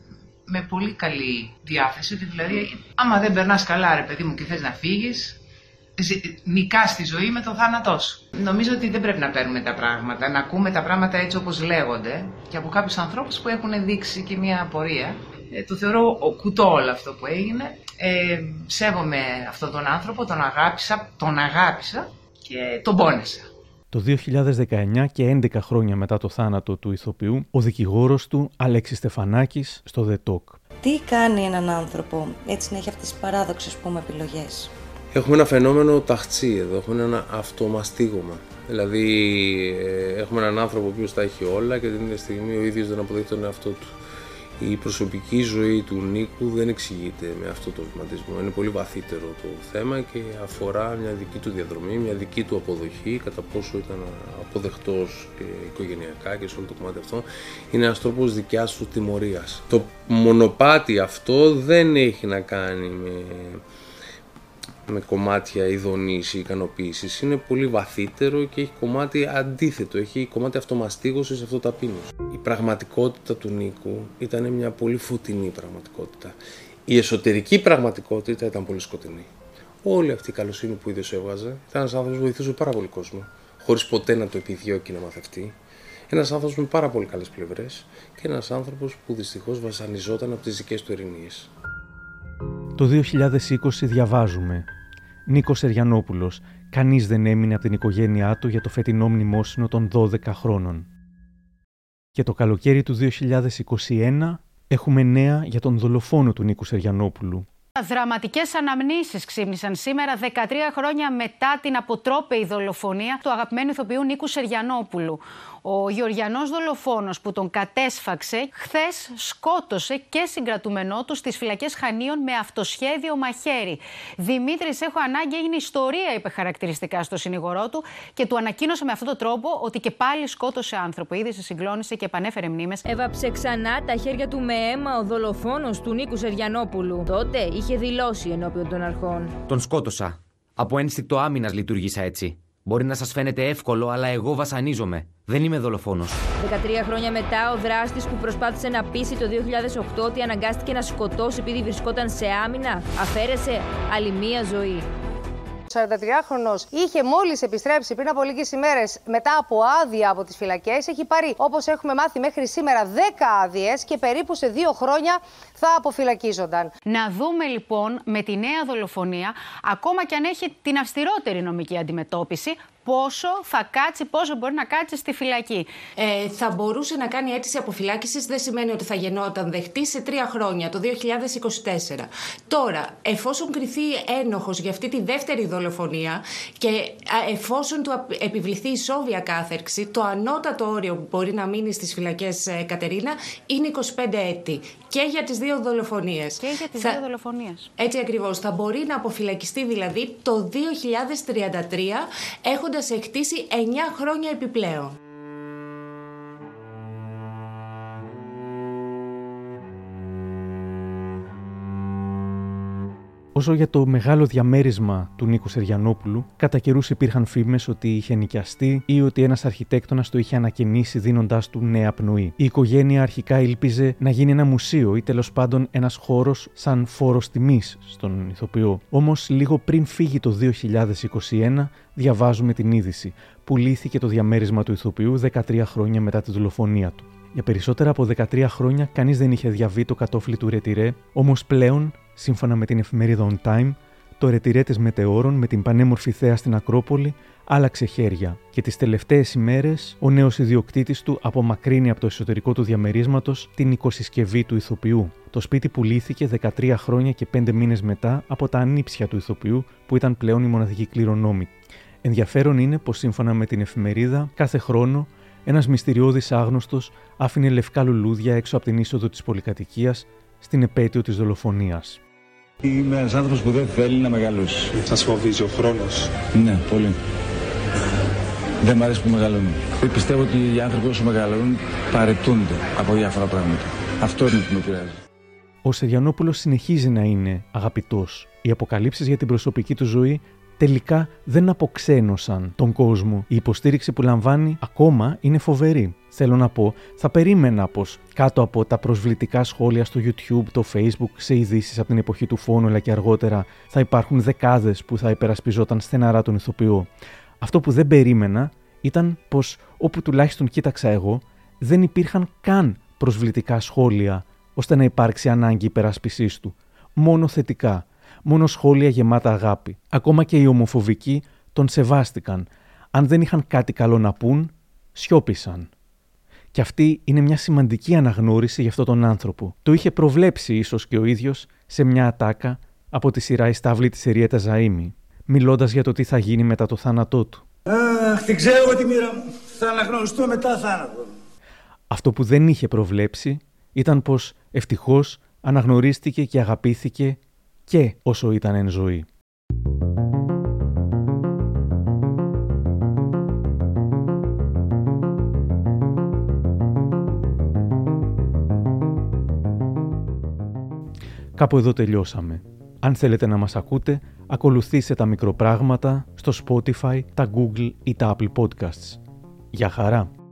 με πολύ καλή διάθεση. Ότι δηλαδή, άμα δεν περνάς καλά, ρε παιδί μου, και θες να φύγεις, νικά στη ζωή με το θάνατός σου. Νομίζω ότι δεν πρέπει να παίρνουμε τα πράγματα, να ακούμε τα πράγματα έτσι όπως λέγονται και από κάποιους ανθρώπους που έχουν δείξει και μια απορία. Ε, το θεωρώ ο κουτό όλο αυτό που έγινε. Ε, σέβομαι αυτόν τον άνθρωπο, τον αγάπησα, τον αγάπησα και τον πόνεσα. Το 2019 και 11 χρόνια μετά το θάνατο του ηθοποιού, ο δικηγόρος του, Αλέξης Στεφανάκης, στο The Talk. Τι κάνει έναν άνθρωπο έτσι να έχει αυτές τις παράδοξες πούμε επιλογές; Έχουμε ένα φαινόμενο ταχτσί εδώ, έχουμε ένα αυτομαστίγωμα. Δηλαδή, ε, έχουμε έναν άνθρωπο ο οποίος τα έχει όλα και την ίδια στιγμή ο ίδιος δεν αποδέχεται τον εαυτό του. Η προσωπική ζωή του Νίκου δεν εξηγείται με αυτό το βηματισμό. Είναι πολύ βαθύτερο το θέμα και αφορά μια δική του διαδρομή, μια δική του αποδοχή, κατά πόσο ήταν αποδεκτός και οικογενειακά και σε όλο το κομμάτι αυτό. Είναι ένας τρόπος δικιάς του τιμωρίας. Το μονοπάτι αυτό δεν έχει να κάνει με με κομμάτια ειδονής ή ικανοποίησης. Είναι πολύ βαθύτερο και έχει κομμάτι αντίθετο, έχει κομμάτι αυτομαστίγωσης, αυτοταπείνωσης. Η πραγματικότητα του Νίκου ήταν μια πολύ φωτεινή πραγματικότητα. Η εσωτερική πραγματικότητα ήταν πολύ σκοτεινή. Όλη αυτή η καλοσύνη που ίδιος έβγαζε ήταν ένας άνθρωπος που βοηθούσε πάρα πολύ κόσμο, χωρίς ποτέ να το επιδιώκει να μαθευτεί. Ένας άνθρωπος με πάρα πολύ καλές πλευρές και ένας άνθρωπος που δυστυχώς βασανιζόταν από τις δικές του ερηνίες. Το 2020 διαβάζουμε. Νίκος Εριανόπουλος. Κανείς δεν έμεινε από την οικογένειά του για το φετινό μνημόσυνο των 12 χρόνων. Και το καλοκαίρι του 2021 έχουμε νέα για τον δολοφόνο του Νίκου Σεριανόπουλου. Δραματικές αναμνήσεις ξύπνησαν σήμερα, 13 χρόνια μετά την αποτρόπαιη δολοφονία του αγαπημένου ηθοποιού Νίκου Σεριανόπουλου. Ο Γεωργιανός δολοφόνος που τον κατέσφαξε χθες σκότωσε και συγκρατούμενό του στις φυλακές Χανίων με αυτοσχέδιο μαχαίρι. Δημήτρης, έχω ανάγκη, έγινε ιστορία, είπε χαρακτηριστικά στο συνηγορό του και του ανακοίνωσε με αυτόν τον τρόπο ότι και πάλι σκότωσε άνθρωπο. Ήδη σε συγκλώνησε και επανέφερε μνήμες. Έβαψε ξανά τα χέρια του με αίμα ο δολοφόνος του Νίκου Σεριανόπουλου. Τότε είχε δηλώσει ενώπιον των αρχών. Τον σκότωσα. Από ένστικτο άμυνας λειτουργήσα έτσι. Μπορεί να σας φαίνεται εύκολο, αλλά εγώ βασανίζομαι. Δεν είμαι δολοφόνος. 13 χρόνια μετά, ο δράστης που προσπάθησε να πείσει το 2008 ότι αναγκάστηκε να σκοτώσει επειδή βρισκόταν σε άμυνα, αφαίρεσε άλλη μία ζωή. 43χρονο είχε μόλις επιστρέψει πριν από λίγες ημέρες μετά από άδεια από τις φυλακές. Έχει πάρει, όπως έχουμε μάθει μέχρι σήμερα, 10 άδειες και περίπου σε δύο χρόνια θα αποφυλακίζονταν. Να δούμε λοιπόν με τη νέα δολοφονία, ακόμα και αν έχει την αυστηρότερη νομική αντιμετώπιση, πόσο θα κάτσει, πόσο μπορεί να κάτσει στη φυλακή. Ε, θα μπορούσε να κάνει αίτηση αποφυλάκησης, δεν σημαίνει ότι θα γεννόταν δεχτή σε τρία χρόνια, το 2024. Τώρα, εφόσον κριθεί ένοχος για αυτή τη δεύτερη δολοφονία και εφόσον του επιβληθεί ισόβια κάθερξη, το ανώτατο όριο που μπορεί να μείνει στις φυλακές, ε, Κατερίνα, είναι 25 έτη. Και για τις δύο δολοφονίες. Και για τις θα... δύο δολοφονίες. Έτσι ακριβώς. Θα μπορεί να αποφυλακιστεί δηλαδή το 2033 έχοντας εκτίσει 9 χρόνια επιπλέον. Όσο για το μεγάλο διαμέρισμα του Νίκου Σεριανόπουλου, κατά καιρούς υπήρχαν φήμες ότι είχε νοικιαστεί ή ότι ένας αρχιτέκτονας το είχε ανακαινήσει δίνοντάς του νέα πνοή. Η οικογένεια αρχικά ήλπιζε να γίνει ένα μουσείο ή τέλος πάντων ένας χώρος σαν φόρος τιμής στον ηθοποιό. Όμως λίγο πριν φύγει το 2021, διαβάζουμε την είδηση. Πουλήθηκε το διαμέρισμα του ηθοποιού 13 χρόνια μετά τη δολοφονία του. Για περισσότερα από 13 χρόνια κανείς δεν είχε διαβεί το κατόφλι του Ρετυρέ, όμως πλέον Σύμφωνα με την εφημερίδα On Time, το ρετυρέ της Μετεώρων με την πανέμορφη θέα στην Ακρόπολη άλλαξε χέρια και τις τελευταίες ημέρες ο νέος ιδιοκτήτης του απομακρύνει από το εσωτερικό του διαμερίσματος την οικοσυσκευή του ηθοποιού. Το σπίτι πουλήθηκε 13 χρόνια και 5 μήνες μετά από τα ανήψια του ηθοποιού που ήταν πλέον η μοναδική κληρονόμη. Ενδιαφέρον είναι πως σύμφωνα με την εφημερίδα κάθε χρόνο ένας μυστηριώδης άγνωστος άφηνε λευκά λουλούδια έξω από την είσοδο της πολυκατοικίας στην επέτειο της δολοφονίας. Είμαι ένας άνθρωπος που δεν θέλει να μεγαλώσει. Σα φοβίζει ο χρόνος. Ναι, πολύ. Δεν μου αρέσει που μεγαλώνουν. Πιστεύω ότι οι άνθρωποι όσο μεγαλώνουν παρετούνται από διάφορα πράγματα. Αυτό είναι που με πειράζει. Ο Σεριανόπουλος συνεχίζει να είναι αγαπητός. Οι αποκαλύψεις για την προσωπική του ζωή τελικά δεν αποξένωσαν τον κόσμο. Η υποστήριξη που λαμβάνει ακόμα είναι φοβερή. Θέλω να πω, θα περίμενα πως κάτω από τα προσβλητικά σχόλια στο YouTube, το Facebook, σε ειδήσεις από την εποχή του φόνου, αλλά και αργότερα, θα υπάρχουν δεκάδες που θα υπερασπιζόταν στεναρά τον ηθοποιό. Αυτό που δεν περίμενα ήταν πως όπου τουλάχιστον κοίταξα εγώ, δεν υπήρχαν καν προσβλητικά σχόλια ώστε να υπάρξει ανάγκη υπεράσπισής του. Μόνο θετικά μόνο σχόλια γεμάτα αγάπη. Ακόμα και οι ομοφοβικοί τον σεβάστηκαν. Αν δεν είχαν κάτι καλό να πούν, σιώπησαν. Και αυτή είναι μια σημαντική αναγνώριση για αυτόν τον άνθρωπο. Το είχε προβλέψει ίσως και ο ίδιος σε μια ατάκα από τη σειρά «Η στάβλη της Εριέτα Ζαΐμι, μιλώντας για το τι θα γίνει μετά το θάνατό του. Αχ, την ξέρω εγώ τη μοίρα μου. Θα αναγνωριστώ μετά θάνατο. Αυτό που δεν είχε προβλέψει ήταν πως ευτυχώς αναγνωρίστηκε και αγαπήθηκε και όσο ήταν εν ζωή. Κάπου εδώ τελειώσαμε. Αν θέλετε να μας ακούτε, ακολουθήστε τα μικροπράγματα στο Spotify, τα Google ή τα Apple Podcasts. Γεια χαρά!